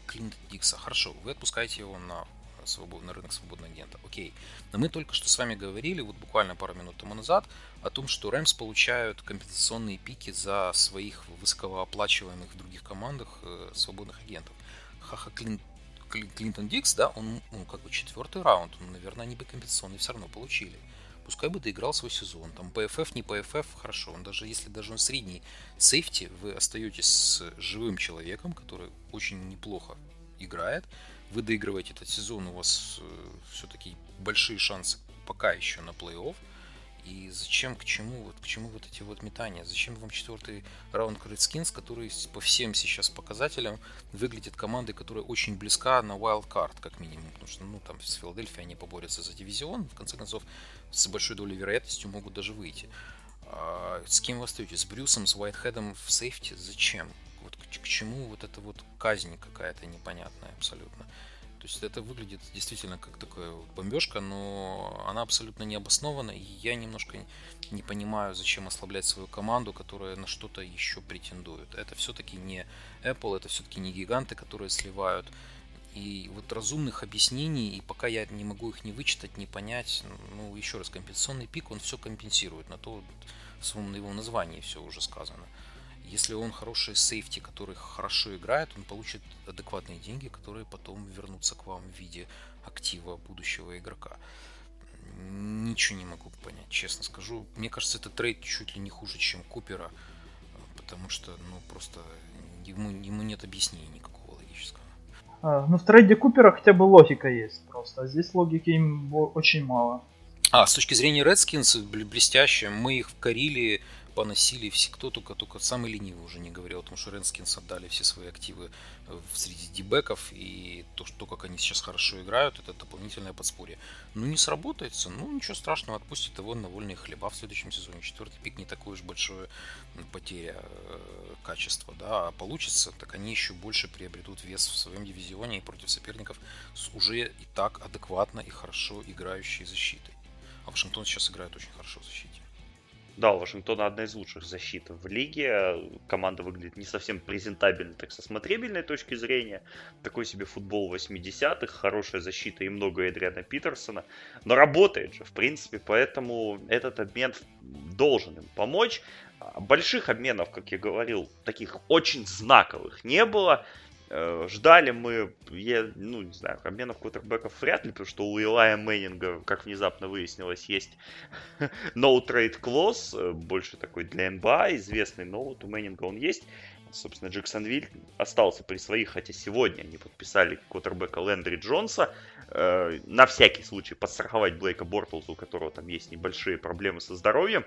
Клинта Дикса. Хорошо, вы отпускаете его на свободный рынок свободного агента. Окей. Но мы только что с вами говорили, вот буквально пару минут тому назад, о том, что Рэмс получают компенсационные пики за своих высокооплачиваемых в других командах э, свободных агентов. Хаха Клин, Клинтон Дикс, да, он, ну, как бы четвертый раунд, ну, наверное, они бы компенсационные все равно получили. Пускай бы доиграл свой сезон. Там PFF, не PFF, хорошо. Он даже если даже он средний сейфти, вы остаетесь с живым человеком, который очень неплохо играет, вы доигрываете этот сезон, у вас э, все-таки большие шансы пока еще на плей-офф. И зачем, к чему, вот, к чему вот эти вот метания? Зачем вам четвертый раунд Redskins, который по всем сейчас показателям выглядит командой, которая очень близка на wild card, как минимум. Потому что, ну, там с Филадельфией они поборются за дивизион, в конце концов, с большой долей вероятностью могут даже выйти. А с кем вы остаетесь? С Брюсом, с Уайтхедом в сейфте? Зачем? К, чему вот эта вот казнь какая-то непонятная абсолютно? То есть это выглядит действительно как такая бомбежка, но она абсолютно не обоснована. И я немножко не понимаю, зачем ослаблять свою команду, которая на что-то еще претендует. Это все-таки не Apple, это все-таки не гиганты, которые сливают. И вот разумных объяснений, и пока я не могу их не вычитать, не понять, ну, еще раз, компенсационный пик, он все компенсирует, на то в своем его названии все уже сказано. Если он хороший сейфти, который хорошо играет, он получит адекватные деньги, которые потом вернутся к вам в виде актива будущего игрока. Ничего не могу понять, честно скажу. Мне кажется, этот трейд чуть ли не хуже, чем Купера, потому что, ну, просто ему, ему нет объяснений никакого логического. А, ну, в трейде Купера хотя бы логика есть просто, а здесь логики им очень мало. А, с точки зрения Redskins, блестяще, мы их вкорили поносили все, кто только, только самый ленивый уже не говорил о том, что Ренскинс отдали все свои активы э, среди дебеков, и то, что, как они сейчас хорошо играют, это дополнительное подспорье. Ну, не сработается, ну, ничего страшного, отпустит его на вольные хлеба в следующем сезоне. Четвертый пик не такое уж большое потеря э, качества, да, а получится, так они еще больше приобретут вес в своем дивизионе и против соперников с уже и так адекватно и хорошо играющей защитой. А Вашингтон сейчас играет очень хорошо в защите. Да, у Вашингтона одна из лучших защит в лиге. Команда выглядит не совсем презентабельно, так со смотрибельной точки зрения. Такой себе футбол 80-х, хорошая защита и много Эдриана Питерсона. Но работает же, в принципе, поэтому этот обмен должен им помочь. Больших обменов, как я говорил, таких очень знаковых не было. Э, ждали мы, я, ну, не знаю, обменов квотербеков вряд ли, потому что у Илая Мэннинга, как внезапно выяснилось, есть no trade clause, э, больше такой для НБА известный, но вот у Мэннинга он есть. Собственно, Джексонвиль остался при своих, хотя сегодня они подписали квотербека Лэндри Джонса. Э, на всякий случай подстраховать Блейка Бортлза, у которого там есть небольшие проблемы со здоровьем.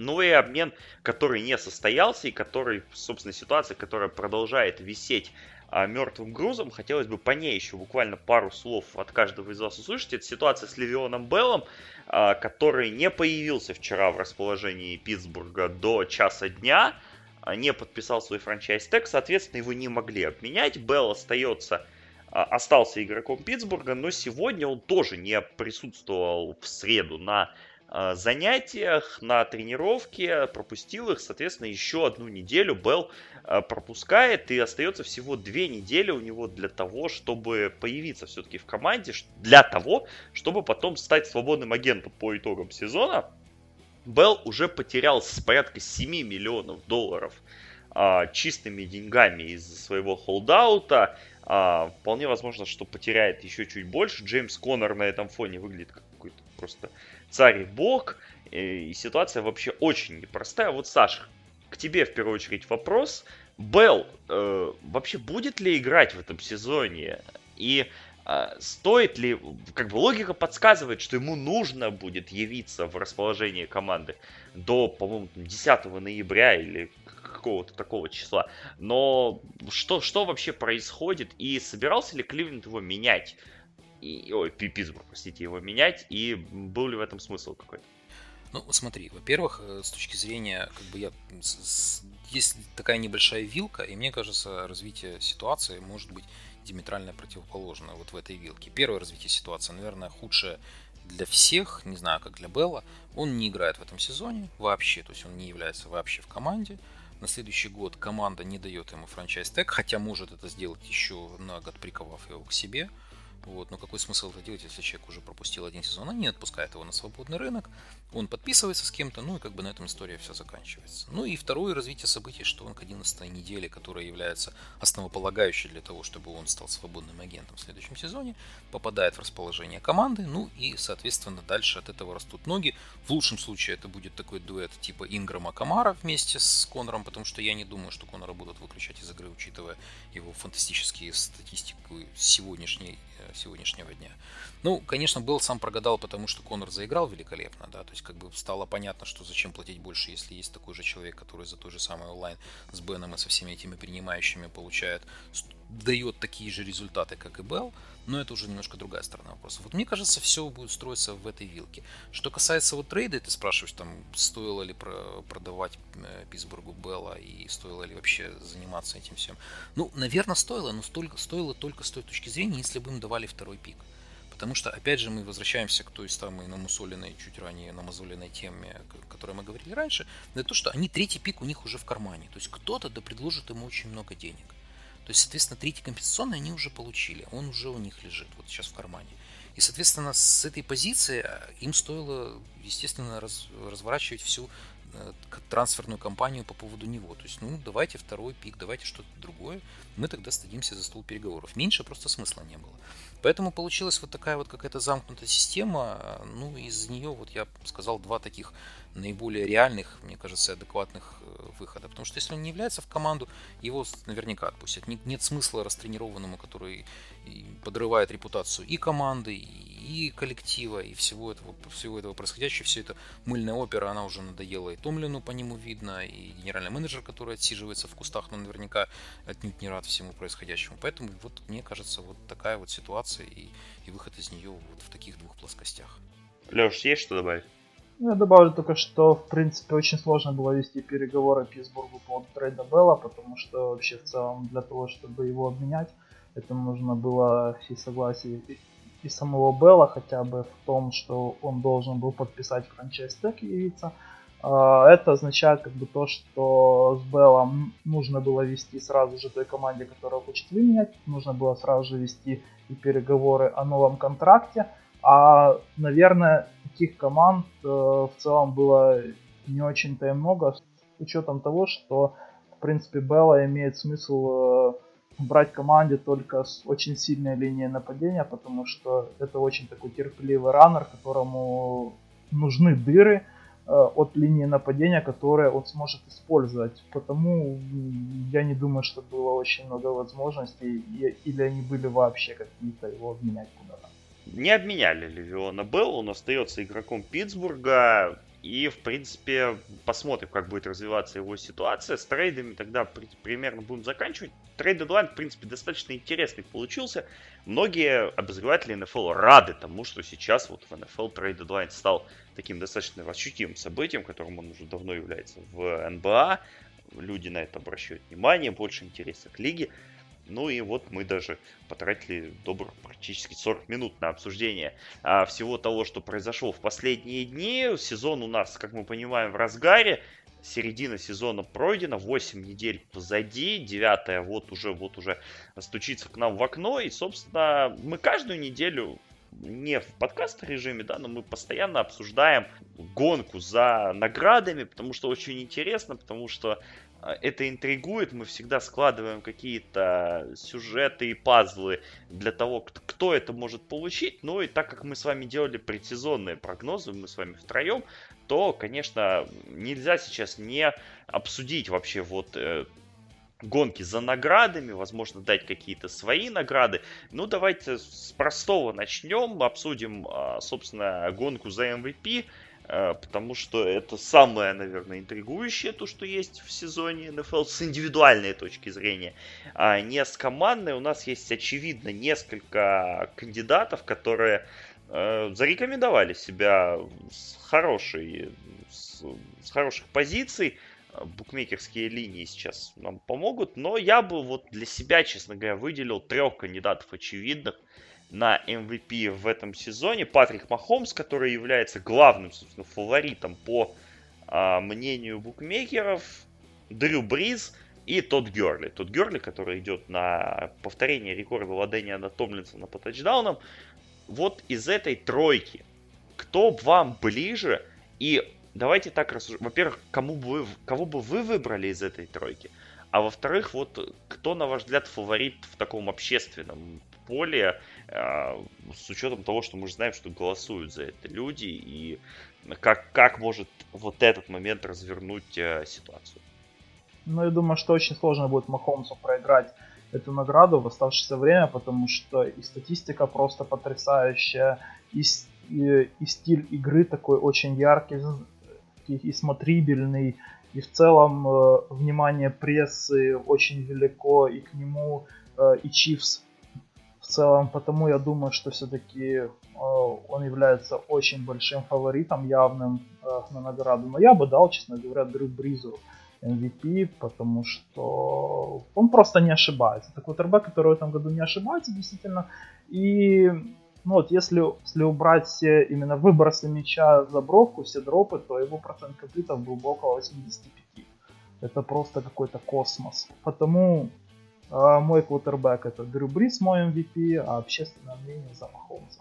Ну и обмен, который не состоялся и который, собственно, ситуация, которая продолжает висеть а, мертвым грузом. Хотелось бы по ней еще буквально пару слов от каждого из вас услышать. Это ситуация с Левионом Беллом, а, который не появился вчера в расположении Питтсбурга до часа дня, а, не подписал свой франчайз-тег, соответственно, его не могли обменять. Белл остается а, остался игроком Питтсбурга, но сегодня он тоже не присутствовал в среду на занятиях, на тренировке, пропустил их, соответственно, еще одну неделю Белл э, пропускает, и остается всего две недели у него для того, чтобы появиться все-таки в команде, для того, чтобы потом стать свободным агентом по итогам сезона. Белл уже потерял порядка 7 миллионов долларов а, чистыми деньгами из-за своего холдаута. А, вполне возможно, что потеряет еще чуть больше. Джеймс Коннор на этом фоне выглядит как просто царь и бог, и ситуация вообще очень непростая. Вот, Саша, к тебе в первую очередь вопрос. Белл э, вообще будет ли играть в этом сезоне? И э, стоит ли, как бы логика подсказывает, что ему нужно будет явиться в расположение команды до, по-моему, 10 ноября или какого-то такого числа. Но что, что вообще происходит? И собирался ли Кливленд его менять? И, ой, Питтсбург, простите, его менять, и был ли в этом смысл какой-то? Ну, смотри, во-первых, э, с точки зрения, как бы я, есть такая небольшая вилка, и мне кажется, развитие ситуации может быть диаметрально противоположное вот в этой вилке. Первое развитие ситуации, наверное, худшее для всех, не знаю, как для Белла. Он не играет в этом сезоне вообще, то есть он не является вообще в команде. На следующий год команда не дает ему франчайз тег, хотя может это сделать еще на год, приковав его к себе. Вот, но какой смысл это делать, если человек уже пропустил один сезон? Они отпускают его на свободный рынок, он подписывается с кем-то, ну и как бы на этом история все заканчивается. Ну и второе развитие событий, что он к 11 неделе, которая является основополагающей для того, чтобы он стал свободным агентом в следующем сезоне, попадает в расположение команды, ну и, соответственно, дальше от этого растут ноги. В лучшем случае это будет такой дуэт типа Инграма Камара вместе с Конором, потому что я не думаю, что Конора будут выключать из игры, учитывая его фантастические статистику сегодняшней э, сегодняшнего дня. Ну, конечно, был сам прогадал, потому что Конор заиграл великолепно, да, то есть как бы стало понятно, что зачем платить больше, если есть такой же человек, который за той же самый онлайн с Беном и со всеми этими принимающими получает, дает такие же результаты, как и Белл, но это уже немножко другая сторона вопроса. Вот мне кажется, все будет строиться в этой вилке. Что касается вот трейда, ты спрашиваешь, там, стоило ли продавать э, Питтсбургу Белла и стоило ли вообще заниматься этим всем. Ну, наверное, стоило, но столько, стоило только с той точки зрения, если бы им давали второй пик. Потому что, опять же, мы возвращаемся к той самой намусоленной, чуть ранее намазоленной теме, о которой мы говорили раньше, это то, что они третий пик у них уже в кармане. То есть кто-то да предложит ему очень много денег. То есть, соответственно, третий компенсационный они уже получили, он уже у них лежит, вот сейчас в кармане. И, соответственно, с этой позиции э, им стоило, естественно, раз, разворачивать всю трансферную кампанию по поводу него. То есть, ну, давайте второй пик, давайте что-то другое. Мы тогда садимся за стол переговоров. Меньше просто смысла не было. Поэтому получилась вот такая вот какая-то замкнутая система. Э, ну, из нее, вот я сказал, два таких наиболее реальных, мне кажется, адекватных э, выхода. Потому что если он не является в команду, его наверняка отпустят. Нет смысла растренированному, который подрывает репутацию и команды, и коллектива, и всего этого, всего этого происходящего. Все это мыльная опера, она уже надоела и Томлину по нему видно, и генеральный менеджер, который отсиживается в кустах, но наверняка отнюдь не рад всему происходящему. Поэтому вот мне кажется, вот такая вот ситуация и, и выход из нее вот в таких двух плоскостях. Леш, есть что добавить? Я добавлю только, что в принципе очень сложно было вести переговоры Питтсбургу по трейда Белла, потому что вообще в целом для того, чтобы его обменять, это нужно было и согласие и самого Белла хотя бы в том, что он должен был подписать франчайз и явиться. А, это означает как бы то, что с Беллом нужно было вести сразу же той команде, которая хочет выменять, нужно было сразу же вести и переговоры о новом контракте. А, наверное, таких команд э, в целом было не очень-то и много, с учетом того, что, в принципе, Белла имеет смысл э, брать команде только с очень сильной линией нападения, потому что это очень такой терпеливый раннер, которому нужны дыры э, от линии нападения, которые он сможет использовать. Потому я не думаю, что было очень много возможностей, или они были вообще какие-то его обменять куда-то. Не обменяли Левиона Белл, он остается игроком Питтсбурга. И, в принципе, посмотрим, как будет развиваться его ситуация. С трейдами тогда примерно будем заканчивать. Трейд дедлайн, в принципе, достаточно интересный получился. Многие обозреватели НФЛ рады тому, что сейчас вот в НФЛ трейд дедлайн стал таким достаточно ощутимым событием, которым он уже давно является в НБА. Люди на это обращают внимание, больше интереса к лиге. Ну и вот мы даже потратили добрых практически 40 минут на обсуждение а, всего того, что произошло в последние дни. Сезон у нас, как мы понимаем, в разгаре. Середина сезона пройдена, 8 недель позади, 9 вот уже, вот уже стучится к нам в окно. И, собственно, мы каждую неделю не в подкаст режиме, да, но мы постоянно обсуждаем гонку за наградами, потому что очень интересно, потому что это интригует, мы всегда складываем какие-то сюжеты и пазлы для того, кто это может получить. Ну и так как мы с вами делали предсезонные прогнозы, мы с вами втроем, то, конечно, нельзя сейчас не обсудить вообще вот э, гонки за наградами, возможно, дать какие-то свои награды. Ну, давайте с простого начнем, обсудим, а, собственно, гонку за MVP. Э, потому что это самое, наверное, интригующее, то, что есть в сезоне НФЛ с индивидуальной точки зрения, а не с командной. У нас есть, очевидно, несколько кандидатов, которые э, зарекомендовали себя с хорошей, с, с хороших позиций. Букмекерские линии сейчас нам помогут, но я бы вот для себя, честно говоря, выделил трех кандидатов очевидных на MVP в этом сезоне. Патрик Махомс, который является главным, собственно, фаворитом по а, мнению букмекеров. Дрю Бриз и тот Герли. Тот Герли, который идет на повторение рекорда владения на Томлинсона по тачдаунам. Вот из этой тройки, кто вам ближе? И давайте так рассуждать. Во-первых, кому бы вы, кого бы вы выбрали из этой тройки? А во-вторых, вот кто, на ваш взгляд, фаворит в таком общественном поле, с учетом того, что мы же знаем, что голосуют за это люди, и как, как может вот этот момент развернуть э, ситуацию? Ну, я думаю, что очень сложно будет Махомсу проиграть эту награду в оставшееся время, потому что и статистика просто потрясающая, и, и, и стиль игры такой очень яркий и, и смотрибельный, и в целом э, внимание прессы очень велико, и к нему э, и Чивс целом, потому я думаю, что все-таки э, он является очень большим фаворитом, явным э, на награду. Но я бы дал, честно говоря, Дрю Бризу MVP, потому что он просто не ошибается. Такой ТРБ, который в этом году не ошибается, действительно. И ну вот, если, если убрать все именно выбросы мяча, забровку, все дропы, то его процент комплитов был бы около 85. Это просто какой-то космос. Потому мой квотербек это Дрю Брис, мой MVP, а общественное мнение за Махомса.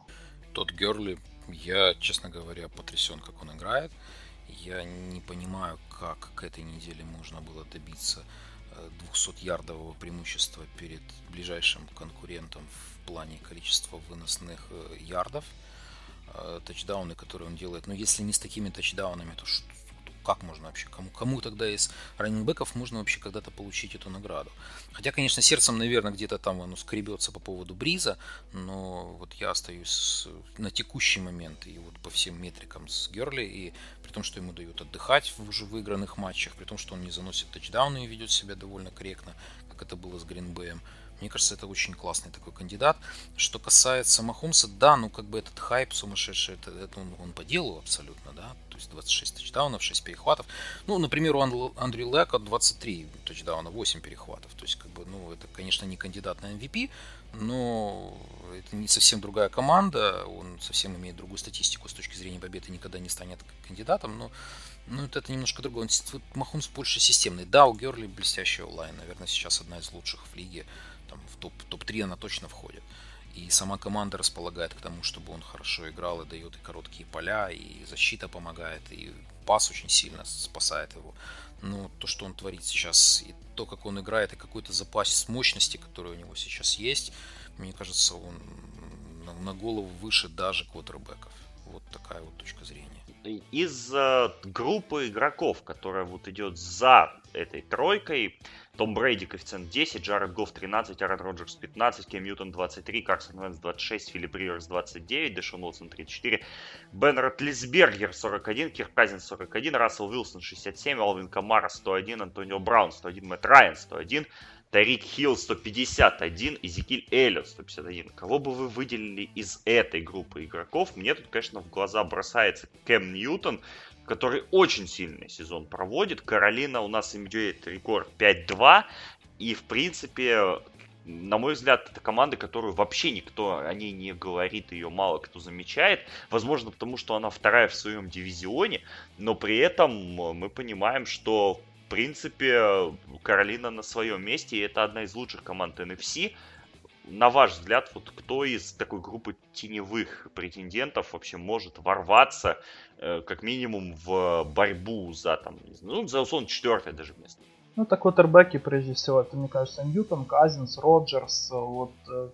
Тот Герли, я, честно говоря, потрясен, как он играет. Я не понимаю, как к этой неделе можно было добиться 200-ярдового э, преимущества перед ближайшим конкурентом в плане количества выносных э, ярдов. Э, тачдауны, которые он делает. Но если не с такими тачдаунами, то как можно вообще, кому, кому тогда из раннингбеков можно вообще когда-то получить эту награду? Хотя, конечно, сердцем, наверное, где-то там оно скребется по поводу Бриза, но вот я остаюсь на текущий момент и вот по всем метрикам с Герли, и при том, что ему дают отдыхать в уже выигранных матчах, при том, что он не заносит тачдауны и ведет себя довольно корректно, как это было с Гринбеем. Мне кажется, это очень классный такой кандидат. Что касается Махомса, да, ну как бы этот хайп сумасшедший, это, это он, он по делу абсолютно, да. То есть 26 тачдаунов, 6 перехватов. Ну, например, у Андрю Лека 23 тачдауна, 8 перехватов. То есть, как бы, ну, это, конечно, не кандидат на MVP, но это не совсем другая команда, он совсем имеет другую статистику с точки зрения победы, никогда не станет кандидатом, но ну, это, это немножко другое. Он, Махомс больше системный. Да, у Герли блестящий онлайн, наверное, сейчас одна из лучших в лиге топ, топ-3 она точно входит. и сама команда располагает к тому, чтобы он хорошо играл и дает и короткие поля, и защита помогает, и пас очень сильно спасает его. Но то, что он творит сейчас, и то, как он играет, и какой-то запас мощности, который у него сейчас есть, мне кажется, он на голову выше даже квотербеков. Вот такая вот точка зрения. Из э, группы игроков, которая вот идет за этой тройкой, Том Брейди коэффициент 10, Джаред Гофф 13, Аарон Роджерс 15, Кем Ньютон 23, Карсон Вентц 26, Филипп Риверс 29, Дэшон Уотсон 34, Бен Ротлисбергер 41, Кирк Казинс 41, Рассел Уилсон 67, Алвин Камара 101, Антонио Браун 101, Мэтт Райан 101, Тарик Хилл 151, Изекиль Эллиот 151. Кого бы вы выделили из этой группы игроков? Мне тут, конечно, в глаза бросается Кэм Ньютон, который очень сильный сезон проводит. Каролина у нас имеет рекорд 5-2. И, в принципе, на мой взгляд, это команда, которую вообще никто о ней не говорит, ее мало кто замечает. Возможно, потому что она вторая в своем дивизионе, но при этом мы понимаем, что принципе, Каролина на своем месте, и это одна из лучших команд NFC. На ваш взгляд, вот кто из такой группы теневых претендентов вообще может ворваться, э, как минимум, в борьбу за, там, ну, за, условно, четвертое даже место? Ну, так вот, эрбеки, прежде всего, это, мне кажется, Ньютон, Казинс, Роджерс, вот э,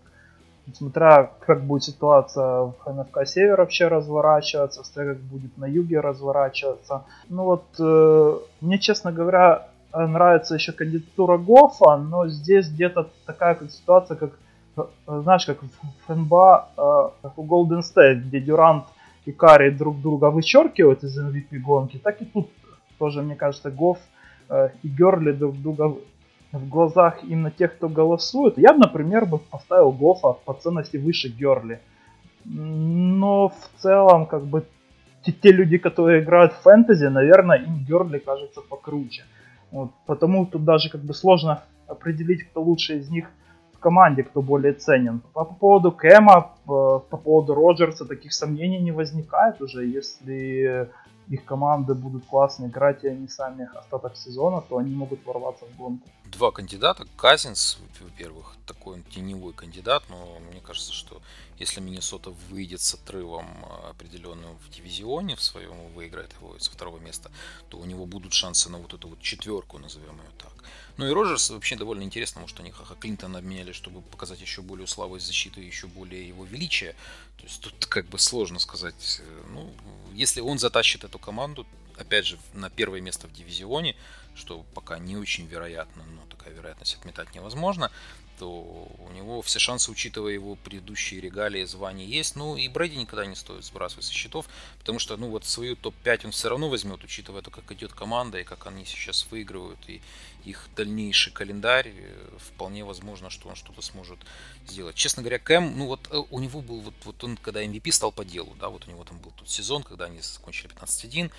смотря как будет ситуация в НФК Север вообще разворачиваться, смотря как будет на юге разворачиваться. Ну вот, э, мне, честно говоря, нравится еще кандидатура Гофа, но здесь где-то такая как ситуация, как, э, знаешь, как в НБА, э, у Golden State, где Дюрант и Карри друг друга вычеркивают из MVP гонки, так и тут тоже, мне кажется, Гоф э, и Герли друг друга в глазах именно тех, кто голосует, я например, бы поставил Гофа по ценности выше Герли. Но в целом, как бы, те, те люди, которые играют в фэнтези, наверное, им Герли кажется покруче. Вот, потому тут даже как бы сложно определить, кто лучше из них в команде, кто более ценен. По, по поводу Кэма, по, по поводу Роджерса таких сомнений не возникает уже, если их команды будут классно играть, и они сами остаток сезона, то они могут ворваться в гонку. Два кандидата. Казинс, во-первых, такой он теневой кандидат, но мне кажется, что если Миннесота выйдет с отрывом э, определенным в дивизионе в своем, выиграет его со второго места, то у него будут шансы на вот эту вот четверку, назовем ее так. Ну и Роджерс вообще довольно интересно, может они Хаха Клинтона обменяли, чтобы показать еще более славу защиты и еще более его величие. То есть тут как бы сложно сказать. Э, ну, если он затащит эту команду, опять же, на первое место в дивизионе, что пока не очень вероятно, но такая вероятность отметать невозможно, то у него все шансы, учитывая его предыдущие регалии, звания есть. Ну и Брэди никогда не стоит сбрасывать со счетов, потому что, ну вот свою топ-5 он все равно возьмет, учитывая то, как идет команда и как они сейчас выигрывают, и их дальнейший календарь, вполне возможно, что он что-то сможет сделать. Честно говоря, Кэм, ну вот э, у него был, вот, вот он, когда MVP стал по делу, да, вот у него там был тот сезон, когда они закончили 15-1,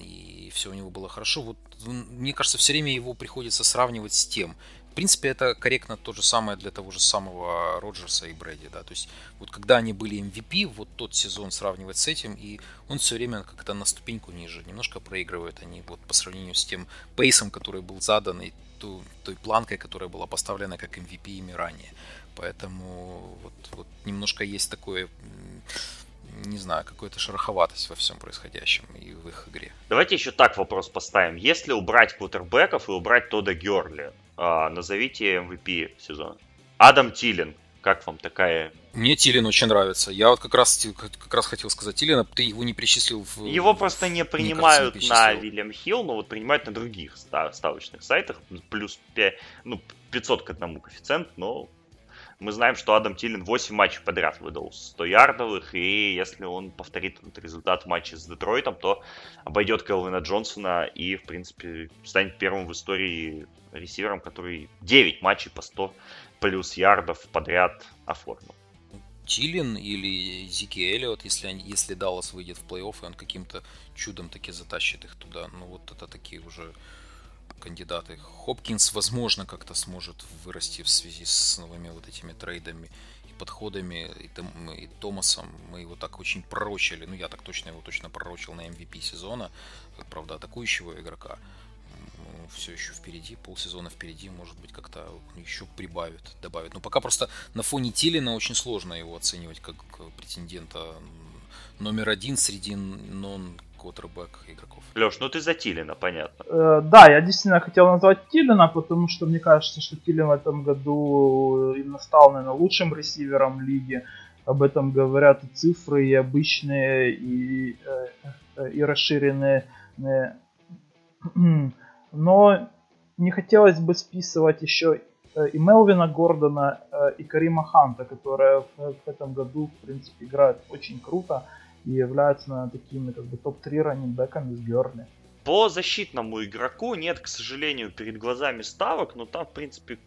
и все у него было хорошо. Вот мне кажется, все время его приходится сравнивать с тем, в принципе, это корректно то же самое для того же самого Роджерса и Брэди, да, то есть вот когда они были MVP, вот тот сезон сравнивать с этим, и он все время как-то на ступеньку ниже, немножко проигрывают они вот по сравнению с тем пейсом, который был задан, и той, той планкой, которая была поставлена как MVP ими ранее. Поэтому вот, вот немножко есть такое не знаю, какая-то шероховатость во всем происходящем и в их игре. Давайте еще так вопрос поставим. Если убрать квотербеков и убрать Тода Герли, а, назовите MVP сезона. Адам Тилин. Как вам такая мне Тилин очень нравится. Я вот как раз, как раз хотел сказать Тилина, ты его не причислил в... Его просто не принимают кажется, не на Вильям Хилл, но вот принимают на других ставочных сайтах. Плюс 5, ну, 500 к одному коэффициент, но мы знаем, что Адам Тилин 8 матчей подряд выдал 100 ярдовых, и если он повторит этот результат в матче с Детройтом, то обойдет Келвина Джонсона и, в принципе, станет первым в истории ресивером, который 9 матчей по 100 плюс ярдов подряд оформил. Тилин или Зики Эллиот, если, они, если Даллас выйдет в плей-офф, и он каким-то чудом таки затащит их туда. Ну вот это такие уже кандидаты. Хопкинс, возможно, как-то сможет вырасти в связи с новыми вот этими трейдами и подходами, и, и Томасом. Мы его так очень пророчили, ну я так точно его точно пророчил на MVP сезона, правда, атакующего игрока. Все еще впереди, полсезона впереди, может быть, как-то еще прибавит, добавит. Но пока просто на фоне Тилина очень сложно его оценивать как претендента номер один среди нон квотербек игроков. Леш, ну ты за Тилина, понятно. Э, да, я действительно хотел назвать Тилина, потому что мне кажется, что Тилин в этом году именно стал, наверное, лучшим ресивером лиги. Об этом говорят и цифры, и обычные, и, э, э, и расширенные. Э, но не хотелось бы списывать еще и Мелвина Гордона, и Карима Ханта, которые в этом году, в принципе, играют очень круто и являются наверное, такими как бы топ-3 раннинбеками с Берли. По защитному игроку нет, к сожалению, перед глазами ставок, но там, в принципе,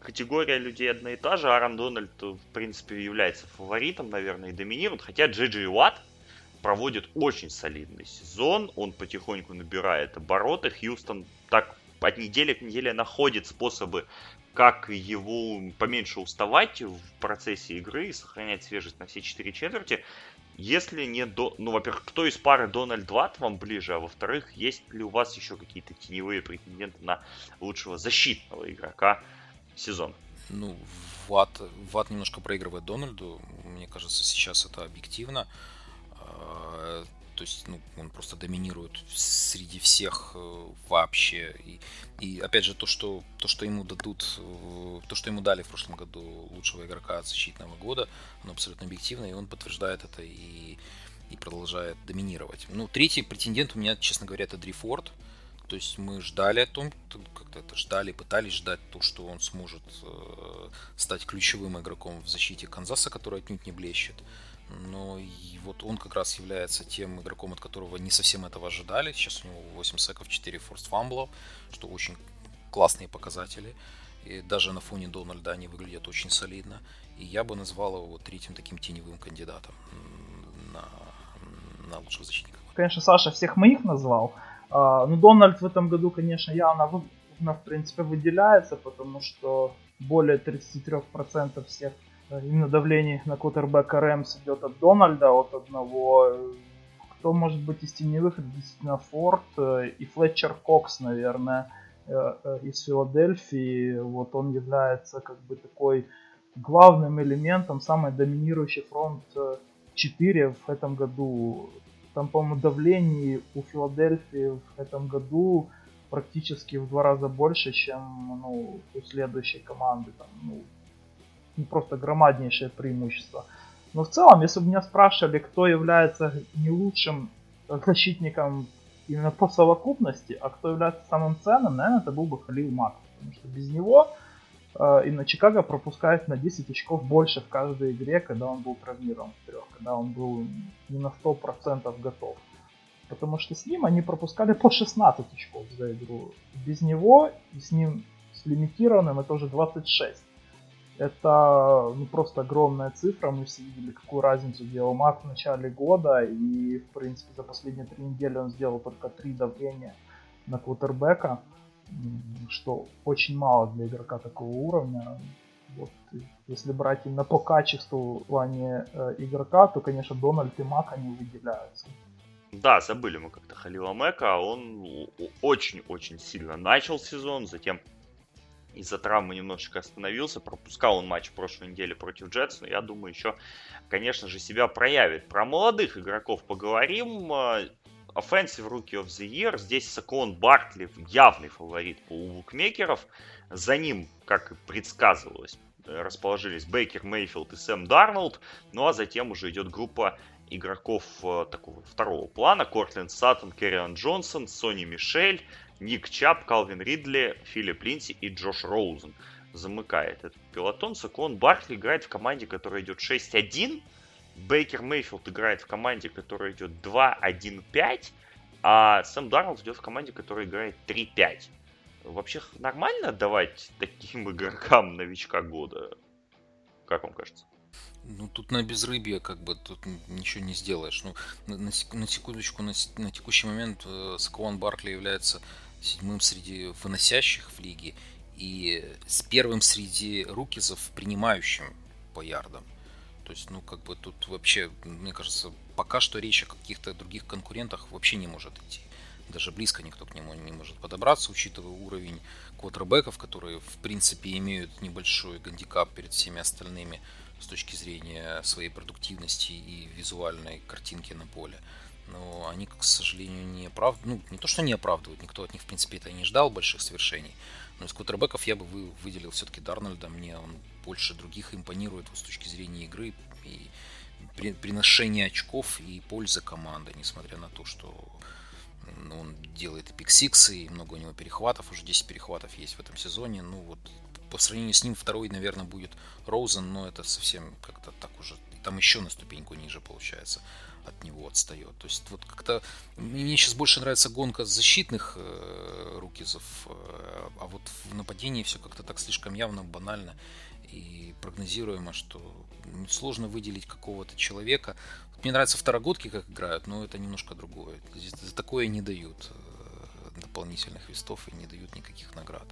категория людей одна и та же. Аарон Дональд, в принципе, является фаворитом, наверное, и доминирует. Хотя Джиджи Уатт проводит очень солидный сезон. Он потихоньку набирает обороты. Хьюстон так от недели к неделе находит способы, как его поменьше уставать в процессе игры и сохранять свежесть на все четыре четверти. Если не до... Ну, во-первых, кто из пары Дональд Ватт вам ближе, а во-вторых, есть ли у вас еще какие-то теневые претенденты на лучшего защитного игрока сезон? Ну, Ватт, Ватт немножко проигрывает Дональду. Мне кажется, сейчас это объективно. То есть, ну, он просто доминирует среди всех э, вообще. И, и опять же, то что, то, что ему дадут, э, то, что ему дали в прошлом году лучшего игрока защитного года, оно абсолютно объективно, и он подтверждает это и, и продолжает доминировать. Ну, третий претендент у меня, честно говоря, это Дрифорд. То есть мы ждали о том, как-то это ждали, пытались ждать то, что он сможет э, стать ключевым игроком в защите Канзаса, который отнюдь не блещет но и вот он как раз является тем игроком, от которого не совсем этого ожидали. Сейчас у него 8 секов, 4 форст фамбла, что очень классные показатели. И даже на фоне Дональда они выглядят очень солидно. И я бы назвал его третьим таким теневым кандидатом на, на лучшего защитника. Конечно, Саша всех моих назвал. А, ну, Дональд в этом году, конечно, явно, в принципе, выделяется, потому что более 33% всех именно давление на кутербека Рэмс идет от Дональда, от одного. Кто может быть из теневых? Это действительно Форд э, и Флетчер Кокс, наверное, э, э, из Филадельфии. Вот он является как бы такой главным элементом, самый доминирующий фронт 4 в этом году. Там, по-моему, давление у Филадельфии в этом году практически в два раза больше, чем ну, у следующей команды. Там, ну, просто громаднейшее преимущество. Но в целом, если бы меня спрашивали, кто является не лучшим защитником именно по совокупности, а кто является самым ценным, наверное, это был бы Халил Мак. Потому что без него э, именно Чикаго пропускает на 10 очков больше в каждой игре, когда он был травмирован в трех, когда он был не на 100% готов. Потому что с ним они пропускали по 16 очков за игру. Без него и с ним с лимитированным это уже 26. Это ну, просто огромная цифра. Мы все видели, какую разницу делал Мак в начале года. И, в принципе, за последние три недели он сделал только три давления на квотербека, что очень мало для игрока такого уровня. Вот, если брать именно по качеству в плане э, игрока, то, конечно, Дональд и Мак, они выделяются. Да, забыли мы как-то Халила Мэка. Он очень-очень сильно начал сезон, затем из-за травмы немножечко остановился. Пропускал он матч в прошлой неделе против Джетс, но я думаю, еще, конечно же, себя проявит. Про молодых игроков поговорим. Offensive Rookie of the Year. Здесь Сакон Бартли явный фаворит по букмекеров. За ним, как и предсказывалось, расположились Бейкер Мейфилд и Сэм Дарнолд. Ну а затем уже идет группа игроков э, такого второго плана. Кортленд Саттон, Керриан Джонсон, Сони Мишель, Ник Чабб, Калвин Ридли, Филлип Линдси и Джош Роузен замыкает этот пелотон. Сакуон Баркли играет в команде, которая идет 6-1. Бейкер Мейфилд играет в команде, которая идет 2-1-5. А Сэм Дарнолд идет в команде, которая играет 3-5. Вообще нормально давать таким игрокам новичка года? Как вам кажется? Ну, тут на безрыбье, как бы, тут ничего не сделаешь. Ну, на, на секундочку, на, на текущий момент э, Сакуан Баркли является седьмым среди выносящих в лиге и с первым среди рукизов, принимающим по ярдам. То есть, ну, как бы тут вообще, мне кажется, пока что речь о каких-то других конкурентах вообще не может идти. даже близко никто к нему не может подобраться, учитывая уровень квотербеков, которые, в принципе, имеют небольшой гандикап перед всеми остальными с точки зрения своей продуктивности и визуальной картинки на поле. Но они, к сожалению, не оправдывают, ну, не то, что не оправдывают, никто от них, в принципе, это и не ждал больших свершений. Но из квотербеков я бы выделил все-таки Дарнольда. Мне он больше других импонирует с точки зрения игры и приношения очков и пользы команды, несмотря на то, что он делает пиксиксы, и много у него перехватов, уже 10 перехватов есть в этом сезоне. Ну вот по сравнению с ним второй, наверное, будет Роузен, но это совсем как-то так уже, там еще на ступеньку ниже получается от него отстает. То есть вот как-то мне сейчас больше нравится гонка защитных э, рукизов, э, а вот в нападении все как-то так слишком явно, банально и прогнозируемо, что сложно выделить какого-то человека. Мне нравятся второгодки, как играют, но это немножко другое. Здесь такое не дают э, дополнительных вестов и не дают никаких наград.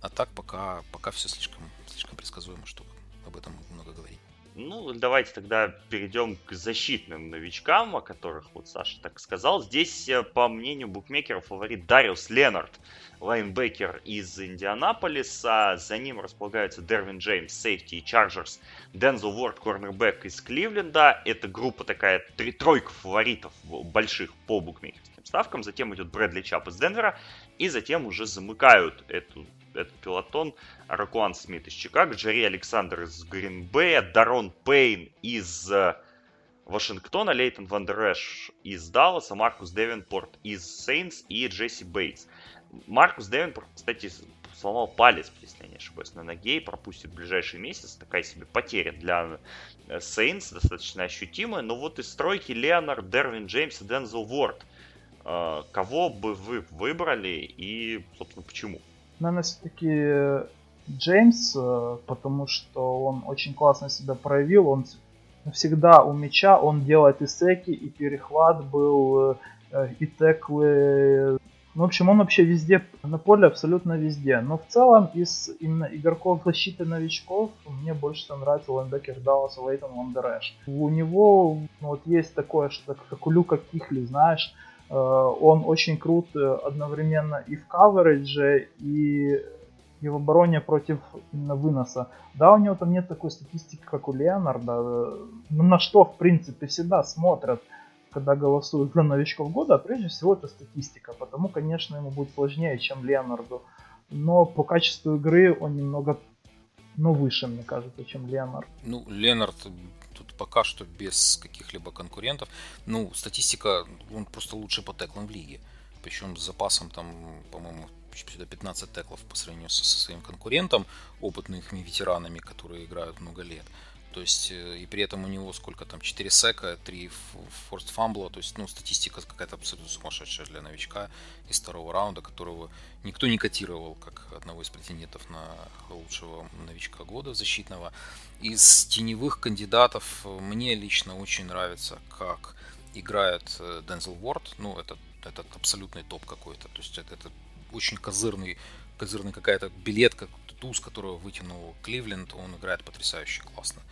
А так пока, пока все слишком, слишком предсказуемо, чтобы об этом много говорить. Ну, давайте тогда перейдем к защитным новичкам, о которых вот Саша так сказал. Здесь, э, по мнению букмекеров, фаворит Дариус Ленард, лайнбекер из Индианаполиса. За ним располагаются Дервин Джеймс, сейфти из Чарджерс, Дензел Уорд, корнербек из Кливленда. Это группа такая, три тройка фаворитов больших по букмекерским ставкам. Затем идет Брэдли Чабб из Денвера. И затем уже замыкают эту этот пелотон. Рокуан Смит из Чикаго, Джейр Александр из Гринбея, Дарон Пейн из э, Вашингтона, Лейтон Вандерэш из Далласа, Маркус Дэвенпорт из Сейнс и Джесси Бейтс. Маркус Девинпорт, кстати, сломал палец, если я не ошибаюсь, на ноге и пропустит ближайший месяц. Такая себе потеря для Сейнс, достаточно ощутимая. Но вот из стройки Леонард, Дервин Джеймс и Дензел Уорд. Э, кого бы вы выбрали и, собственно, почему? Наверное, все-таки Джеймс, э, потому что он очень классно себя проявил. Он всегда у мяча, он делает и секи, и перехват был, э, и теклы. Ну, в общем, он вообще везде, на поле абсолютно везде. Но в целом из именно игроков защиты новичков мне больше всего нравится лайнбекер Далласа Лейтон Вандерэш. У него вот есть такое, что как у Люка Кихли, знаешь, Э, он очень крут э, одновременно и в coverage е, и и в обороне против именно выноса. Да, у него там нет такой статистики, как у Леонарда, э, на что, в принципе, всегда смотрят, когда голосуют за новичков года, а прежде всего это статистика, потому, конечно, ему будет сложнее, чем Леонарду. Но по качеству игры он немного ну, выше, мне кажется, чем Леонард. Ну, Леонард тут пока что без каких-либо конкурентов. Ну, статистика, он просто лучший по теклам в лиге. Причем с запасом там, по-моему, 15 теклов по сравнению со, со своим конкурентом, опытными ветеранами, которые играют много лет. То есть, э, и при этом у него сколько там, 4 сека, 3 форст фамбла, то есть, ну, статистика какая-то абсолютно сумасшедшая для новичка из второго раунда, которого никто не котировал как одного из претендентов на лучшего новичка года защитного. Из теневых кандидатов мне лично очень нравится, как играет э, Дензел Уорд, ну, это, это абсолютный топ какой-то, то есть, это, это очень козырный, козырный какая-то билетка, туз, которого вытянул Кливленд, он играет потрясающе классно.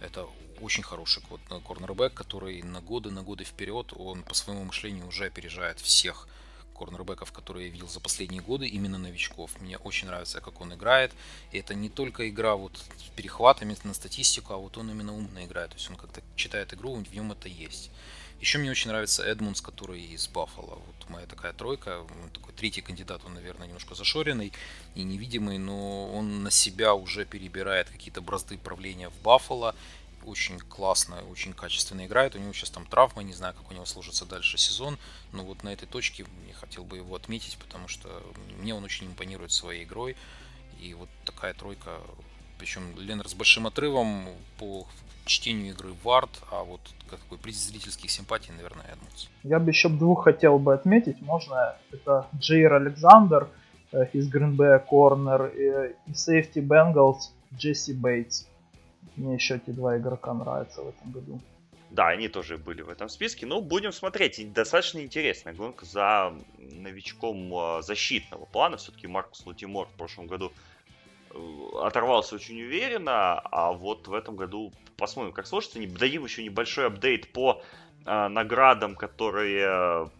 Это очень хороший корнербэк, который на годы, на годы вперед, он по своему мышлению уже опережает всех корнербеков, которые я видел за последние годы, именно новичков. Мне очень нравится, как он играет. И это не только игра вот с перехватами на статистику, а вот он именно умно играет. То есть он как-то читает игру, в нем это есть. Еще мне очень нравится Эдмундс, который из Баффала. Вот моя такая тройка. Он такой третий кандидат, он, наверное, немножко зашоренный и невидимый, но он на себя уже перебирает какие-то бразды правления в Баффало. Очень классно, очень качественно играет. У него сейчас там травма, не знаю, как у него сложится дальше сезон. Но вот на этой точке я хотел бы его отметить, потому что мне он очень импонирует своей игрой. И вот такая тройка причем Ленар с большим отрывом по чтению игры Вард, а вот какой приз зрительских симпатий, наверное, Эдмунс. Я бы еще двух хотел бы отметить. Можно, это Джейр Александр э, из Гринбея Корнер и, и Safety Bengals Джесси Бейтс. Мне еще эти два игрока нравятся в этом году. Да, они тоже были в этом списке. Ну, будем смотреть. Достаточно интересная гонка за новичком э, защитного плана. Все-таки Маркус Латимор в прошлом году оторвался очень уверенно, а вот в этом году посмотрим, как сложится. Не дадим еще небольшой апдейт по э, наградам, которые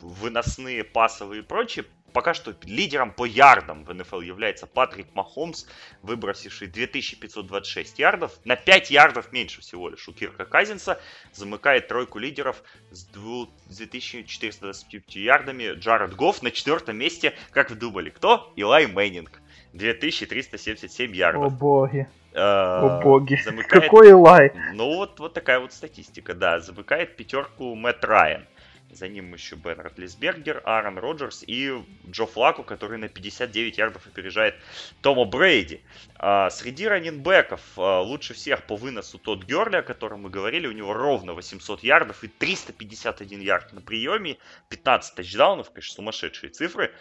выносные, пасовые и прочее, пока что лидером по ярдам в НФЛ является Патрик Махомс, выбросивший 2526 ярдов. На 5 ярдов меньше всего лишь у Кирка Казинса. Замыкает тройку лидеров с 2425 ярдами Джаред Гофф. На четвертом месте, как вы думали, кто? Илай Мэннинг. 2377 ярдов. О боги. Э, О боги. Замыкает... Какой Илай? Ну вот, вот такая вот статистика, да. Замыкает пятерку Мэтт Райан. За ним еще Бен Ротлисбергер, Аарон Роджерс и Джо Флаку, который на 59 ярдов опережает Тома Брейди. А, среди раненбеков а, лучше всех по выносу тот Герли, о котором мы говорили. У него ровно 800 ярдов и 351 ярд на приеме. 15 тачдаунов, конечно, сумасшедшие цифры.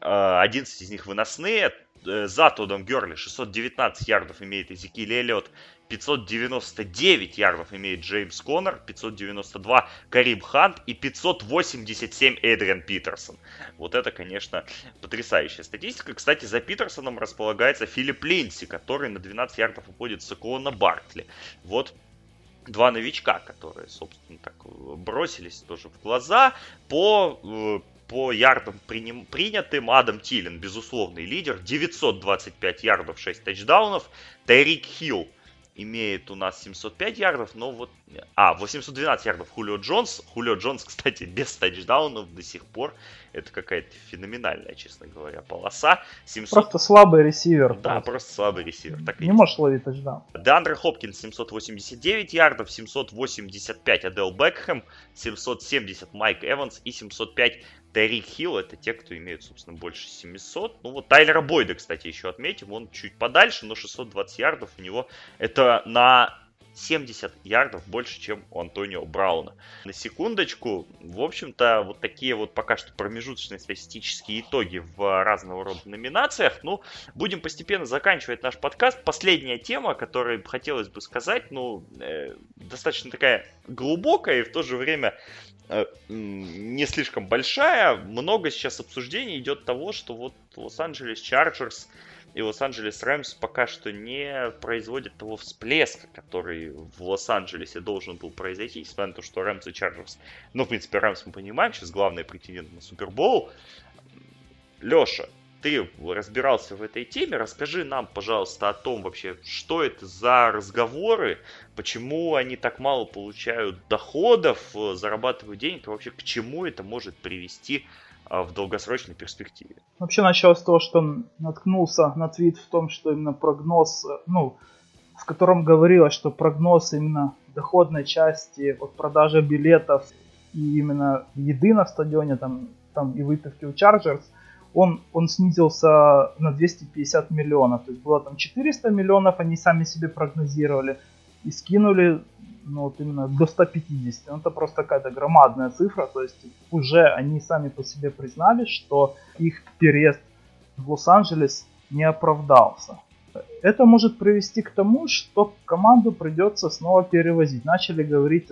11 из них выносные. Э, за Тодом Герли 619 ярдов имеет Эзекиль Эллиот. 599 ярдов имеет Джеймс Коннор, 592 Кариб Хант и 587 Эдриан Питерсон. Вот это, конечно, потрясающая статистика. Кстати, за Питерсоном располагается Филипп Линси, который на 12 ярдов уходит с Сакуона Бартли. Вот два новичка, которые, собственно, так бросились тоже в глаза по э, по ярдам приним, принятым Адам Тилин, безусловный лидер, 925 ярдов, 6 тачдаунов. Тайрик Хилл имеет у нас 705 ярдов, но вот... А, 812 ярдов Хулио Джонс. Хулио Джонс, кстати, без тачдаунов до сих пор. Это какая-то феноменальная, честно говоря, полоса. 700... Просто слабый ресивер. Да, просто, просто слабый ресивер. Так не можешь ловить тачдаун. Деандре Хопкинс 789 ярдов, 785 Адел Бекхэм, 770 Майк Эванс и 705 Тайрик Хилл это те, кто имеют, собственно, больше 700. Ну вот Тайлера Бойда, кстати, еще отметим. Он чуть подальше, но 620 ярдов у него. Это на 70 ярдов больше, чем у Антонио Брауна. На секундочку, в общем-то, вот такие вот пока что промежуточные статистические итоги в разного рода номинациях. Ну, будем постепенно заканчивать наш подкаст. Последняя тема, которой хотелось бы сказать, ну, э, достаточно такая глубокая и в то же время э, не слишком большая. Много сейчас обсуждений идет того, что вот Лос-Анджелес Чарджерс и Лос-Анджелес Рэмс пока что не производят того всплеска, который в Лос-Анджелесе должен был произойти, несмотря на то, что Рэмс и Чарджерс, ну, в принципе, Рэмс мы понимаем, сейчас главный претендент на Супербоул. Леша, ты разбирался в этой теме, расскажи нам, пожалуйста, о том вообще, что это за разговоры, почему они так мало получают доходов, зарабатывают денег, и вообще к чему это может привести в долгосрочной перспективе. Вообще началось с того, что наткнулся на твит в том, что именно прогноз, ну, в котором говорилось, что прогноз именно доходной части от продажи билетов и именно еды на стадионе, там, там и выпивки у Chargers, он, он снизился на 250 миллионов. То есть было там 400 миллионов, они сами себе прогнозировали, и скинули ну вот именно до 150. Ну, это просто какая-то громадная цифра. То есть уже они сами по себе признали, что их переезд в Лос-Анджелес не оправдался. Это может привести к тому, что команду придется снова перевозить. Начали говорить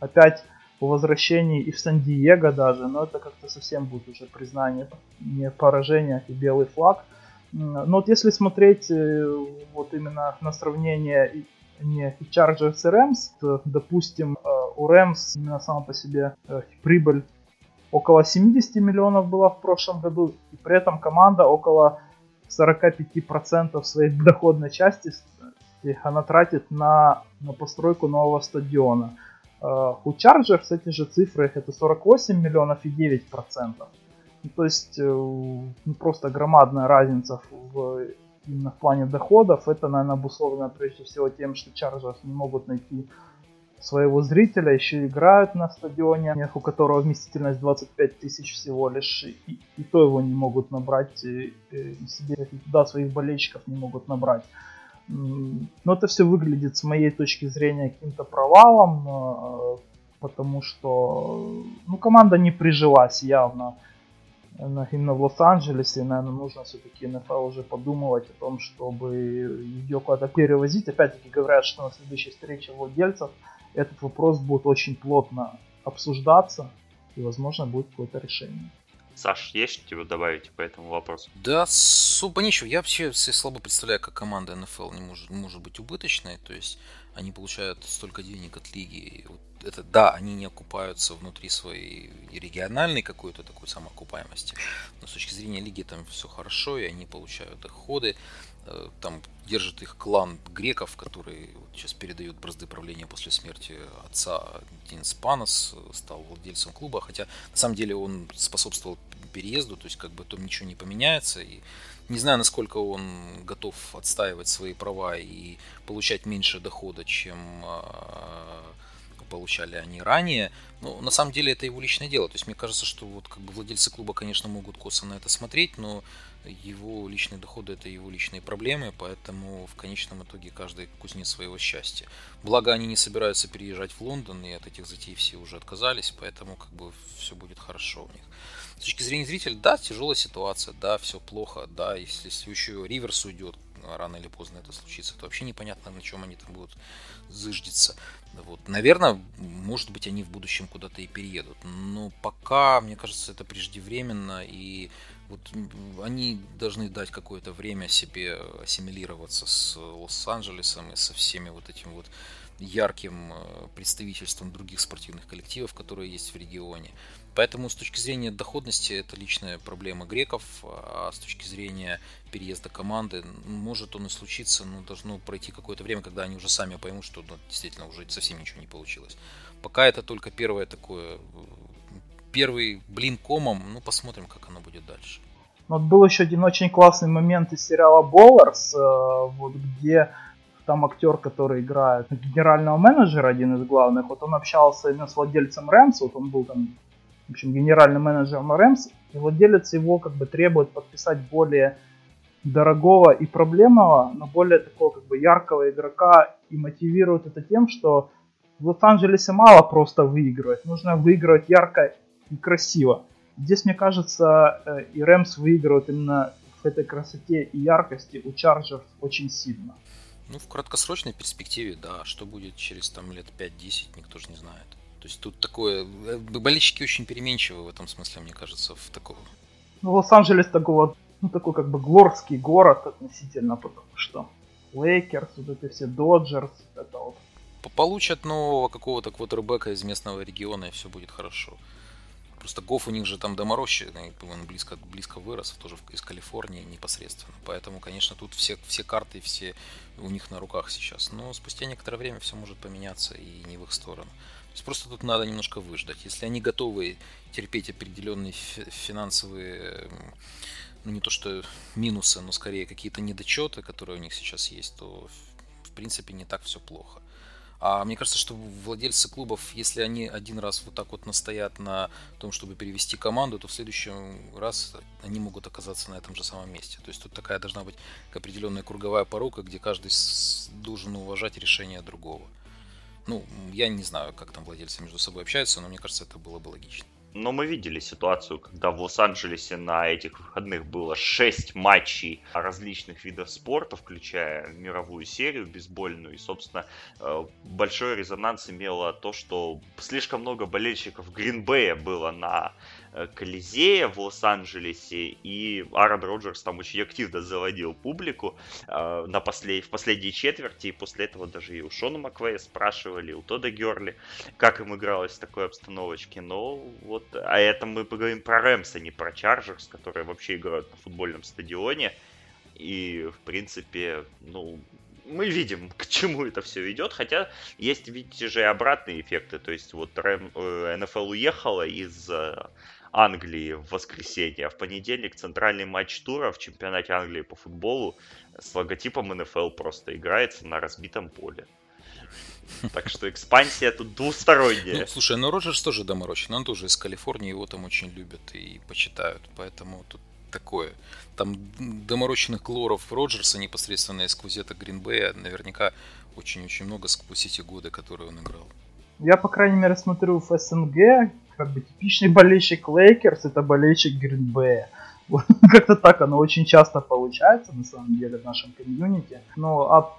опять о возвращении и в Сан-Диего даже, но это как-то совсем будет уже признание, не поражение и белый флаг. Но вот если смотреть э, вот именно на сравнение не Chargers и Rams. Допустим, э, у Rams именно сама по себе э, прибыль около 70 миллионов была в прошлом году, и при этом команда около 45% своей доходной части она тратит на, на постройку нового стадиона. Э, у Chargers эти же цифры это 48 миллионов и 9%. Ну, то есть ну, просто громадная разница в именно в плане доходов. Это, наверное, обусловлено прежде всего тем, что Chargers не могут найти своего зрителя, еще играют на стадионе, у которого вместительность 25 тысяч всего лишь, и, и то его не могут набрать, и, и себе туда своих болельщиков не могут набрать. Но это все выглядит с моей точки зрения каким-то провалом, э, потому что ну, команда не прижилась явно именно в Лос-Анджелесе, наверное, нужно все-таки НФЛ уже подумывать о том, чтобы ее куда-то перевозить. Опять-таки говорят, что на следующей встрече владельцев этот вопрос будет очень плотно обсуждаться и, возможно, будет какое-то решение. Саш, есть что добавить по этому вопросу? Да, особо ничего. Я вообще слабо представляю, как команда НФЛ не может, может быть убыточной. То есть они получают столько денег от лиги. Вот это да, они не окупаются внутри своей региональной какой-то такой самоокупаемости, но с точки зрения лиги там все хорошо, и они получают доходы. Э, там держит их клан греков, который сейчас передает бразды правления после смерти отца Динс Панос, стал владельцем клуба, хотя на самом деле он способствовал переезду, то есть как бы там ничего не поменяется, и не знаю, насколько он готов отстаивать свои права и получать меньше дохода, чем а, получали они ранее. Но на самом деле это его личное дело. То есть мне кажется, что вот как бы владельцы клуба, конечно, могут косо на это смотреть, но его личные доходы это его личные проблемы, поэтому в конечном итоге каждый кузнец своего счастья. Благо они не собираются переезжать в Лондон, и от этих затей все уже отказались, поэтому как бы все будет хорошо у них. С точки зрения зрителя, да, тяжелая ситуация, да, все плохо, да, если еще Риверс уйдет, рано или поздно это случится, то вообще непонятно, на чем они там будут зыждиться. Вот. Наверное, может быть, они в будущем куда-то и переедут. Но пока, мне кажется, это преждевременно, и вот они должны дать какое-то время себе ассимилироваться с Лос-Анджелесом и со всеми вот этим вот ярким э, представительством других спортивных коллективов, которые есть в регионе. Поэтому с точки зрения доходности это личная проблема греков, а с точки зрения переезда команды, может он и случиться, но должно пройти какое-то время, когда они уже сами поймут, что ну, действительно уже совсем ничего не получилось. Пока это только первое такое, первый блин комом, ну посмотрим, как оно будет дальше. Вот был еще один очень классный момент из сериала Bowlers, э, вот где там актер, который играет генерального менеджера, один из главных, вот он общался именно с владельцем Рэмс, вот он был там в общем, генеральный менеджер Рэмс, и владелец его как бы требует подписать более дорогого и проблемного, но более такого как бы яркого игрока и мотивирует это тем, что в Лос-Анджелесе мало просто выигрывать, нужно выигрывать ярко и красиво. Здесь, мне кажется, э, и Рэмс выигрывают именно в этой красоте и яркости у Чарджерс очень сильно. Ну, в краткосрочной перспективе, да. Что будет через там лет 5-10, никто же не знает. То есть тут такое... Э, болельщики очень переменчивы в этом смысле, мне кажется, в такого. Ну, Лос-Анджелес такого, ну, такой как бы глорский город относительно, потому что Лейкерс, вот эти все Доджерс, это вот. Получат нового какого-то квотербека из местного региона, и все будет хорошо. Просто Гоф у них же там доморощенный, он близко, близко вырос, тоже из Калифорнии непосредственно. Поэтому, конечно, тут все, все карты, все у них на руках сейчас. Но спустя некоторое время все может поменяться и не в их сторону есть просто тут надо немножко выждать. Если они готовы терпеть определенные финансовые, ну не то что минусы, но скорее какие-то недочеты, которые у них сейчас есть, то в принципе не так все плохо. А мне кажется, что владельцы клубов, если они один раз вот так вот настоят на том, чтобы перевести команду, то в следующий раз они могут оказаться на этом же самом месте. То есть тут такая должна быть определенная круговая порука, где каждый должен уважать решение другого. Ну, я не знаю, как там владельцы между собой общаются, но мне кажется, это было бы логично. Но мы видели ситуацию, когда в Лос-Анджелесе на этих выходных было 6 матчей различных видов спорта, включая мировую серию бейсбольную. И, собственно, э, большой резонанс имело то, что слишком много болельщиков Гринбея было на Колизея в Лос-Анджелесе, и Аарон Роджерс там очень активно заводил публику э, на послед... в последней четверти, и после этого даже и у Шона Маквея спрашивали, у Тода Герли, как им игралось в такой обстановочке. Но вот, а это мы поговорим про Рэмс, а не про Чарджерс, которые вообще играют на футбольном стадионе. И, в принципе, ну, мы видим, к чему это все идет, хотя есть, видите же, и обратные эффекты. То есть вот РМ, э, НФЛ уехала из э, Англии в воскресенье, а в понедельник центральный матч тура в чемпионате Англии по футболу с логотипом НФЛ просто играется на разбитом поле. Так что экспансия тут двусторонняя. Ну, слушай, ну Роджерс тоже доморощен, он тоже из Калифорнии, его там очень любят и почитают, поэтому тут такое. Там доморощенных глоров Роджерса непосредственно из Кузета Гринбея наверняка очень-очень много сквозь эти годы, которые он играл. Я, по крайней мере, смотрю в СНГ, как бы типичный болельщик Лейкерс, это болельщик Гринбея. Вот, как-то так оно очень часто получается, на самом деле, в нашем комьюнити. Ну, а,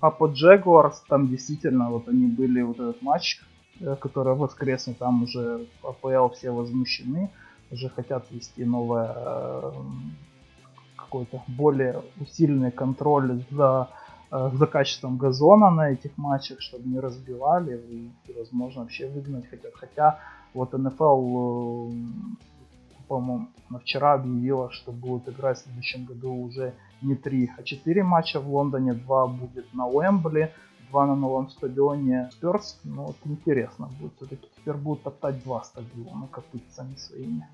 а по Джегуарс, там действительно, вот они были, вот этот матч, э, который воскресный, там уже АПЛ все возмущены, уже хотят вести новое, э, какой-то более усиленный контроль за э, за качеством газона на этих матчах, чтобы не разбивали и, возможно, вообще выгнать хотят. Хотя вот НФЛ, э, по-моему, вчера объявила, что будут играть в следующем году уже не три, а четыре матча в Лондоне. Два будет на Уэмбли, два на новом стадионе Спёрс. Ну, вот интересно будет. Все-таки теперь будут топтать два стадиона копытцами своими.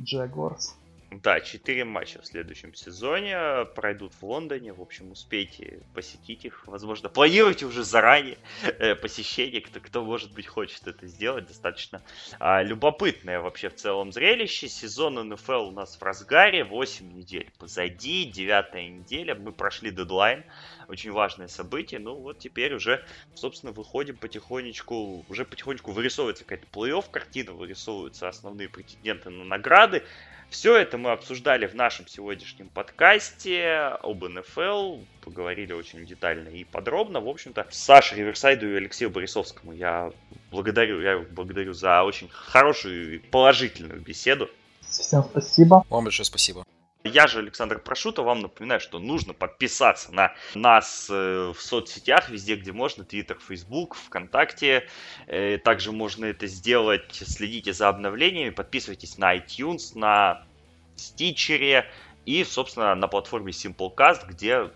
Джагуарс. Да, четыре матча в следующем сезоне пройдут в Лондоне. В общем, успейте посетить их. Возможно, планируйте уже заранее э, посещение. Кто, кто, может быть, хочет это сделать. Достаточно э, любопытное вообще в целом зрелище. Сезон НФЛ у нас в разгаре. 8 недель позади. Девятая неделя. Мы прошли дедлайн. Очень важное событие. Ну, вот теперь уже, собственно, выходим потихонечку. Уже потихонечку вырисовывается какая-то плей-офф картина. Вырисовываются основные претенденты на награды. Все это мы обсуждали в нашем сегодняшнем подкасте об НФЛ. Поговорили очень детально и подробно. В общем-то, Саше Риверсайду и Алексею Борисовскому я благодарю, я благодарю за очень хорошую и положительную беседу. Всем спасибо. Вам большое спасибо. Я же Александр Прошута, вам напоминаю, что нужно подписаться на нас э, в соцсетях, везде, где можно, Твиттер, Фейсбук, ВКонтакте. Э, также можно это сделать, следите за обновлениями, подписывайтесь на iTunes, на Стичере и, собственно, на платформе Simplecast, где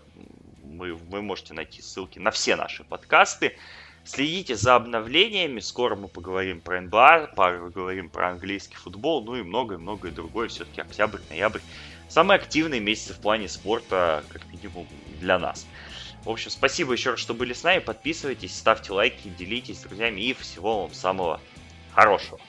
вы, вы можете найти ссылки на все наши подкасты. Следите за обновлениями. Скоро мы поговорим про НБА, поговорим про английский футбол, ну и многое-многое другое. Все-таки октябрь, ноябрь самые активные месяцы в плане спорта, как минимум, для нас. В общем, спасибо еще раз, что были с нами. Подписывайтесь, ставьте лайки, делитесь с друзьями и всего вам самого хорошего.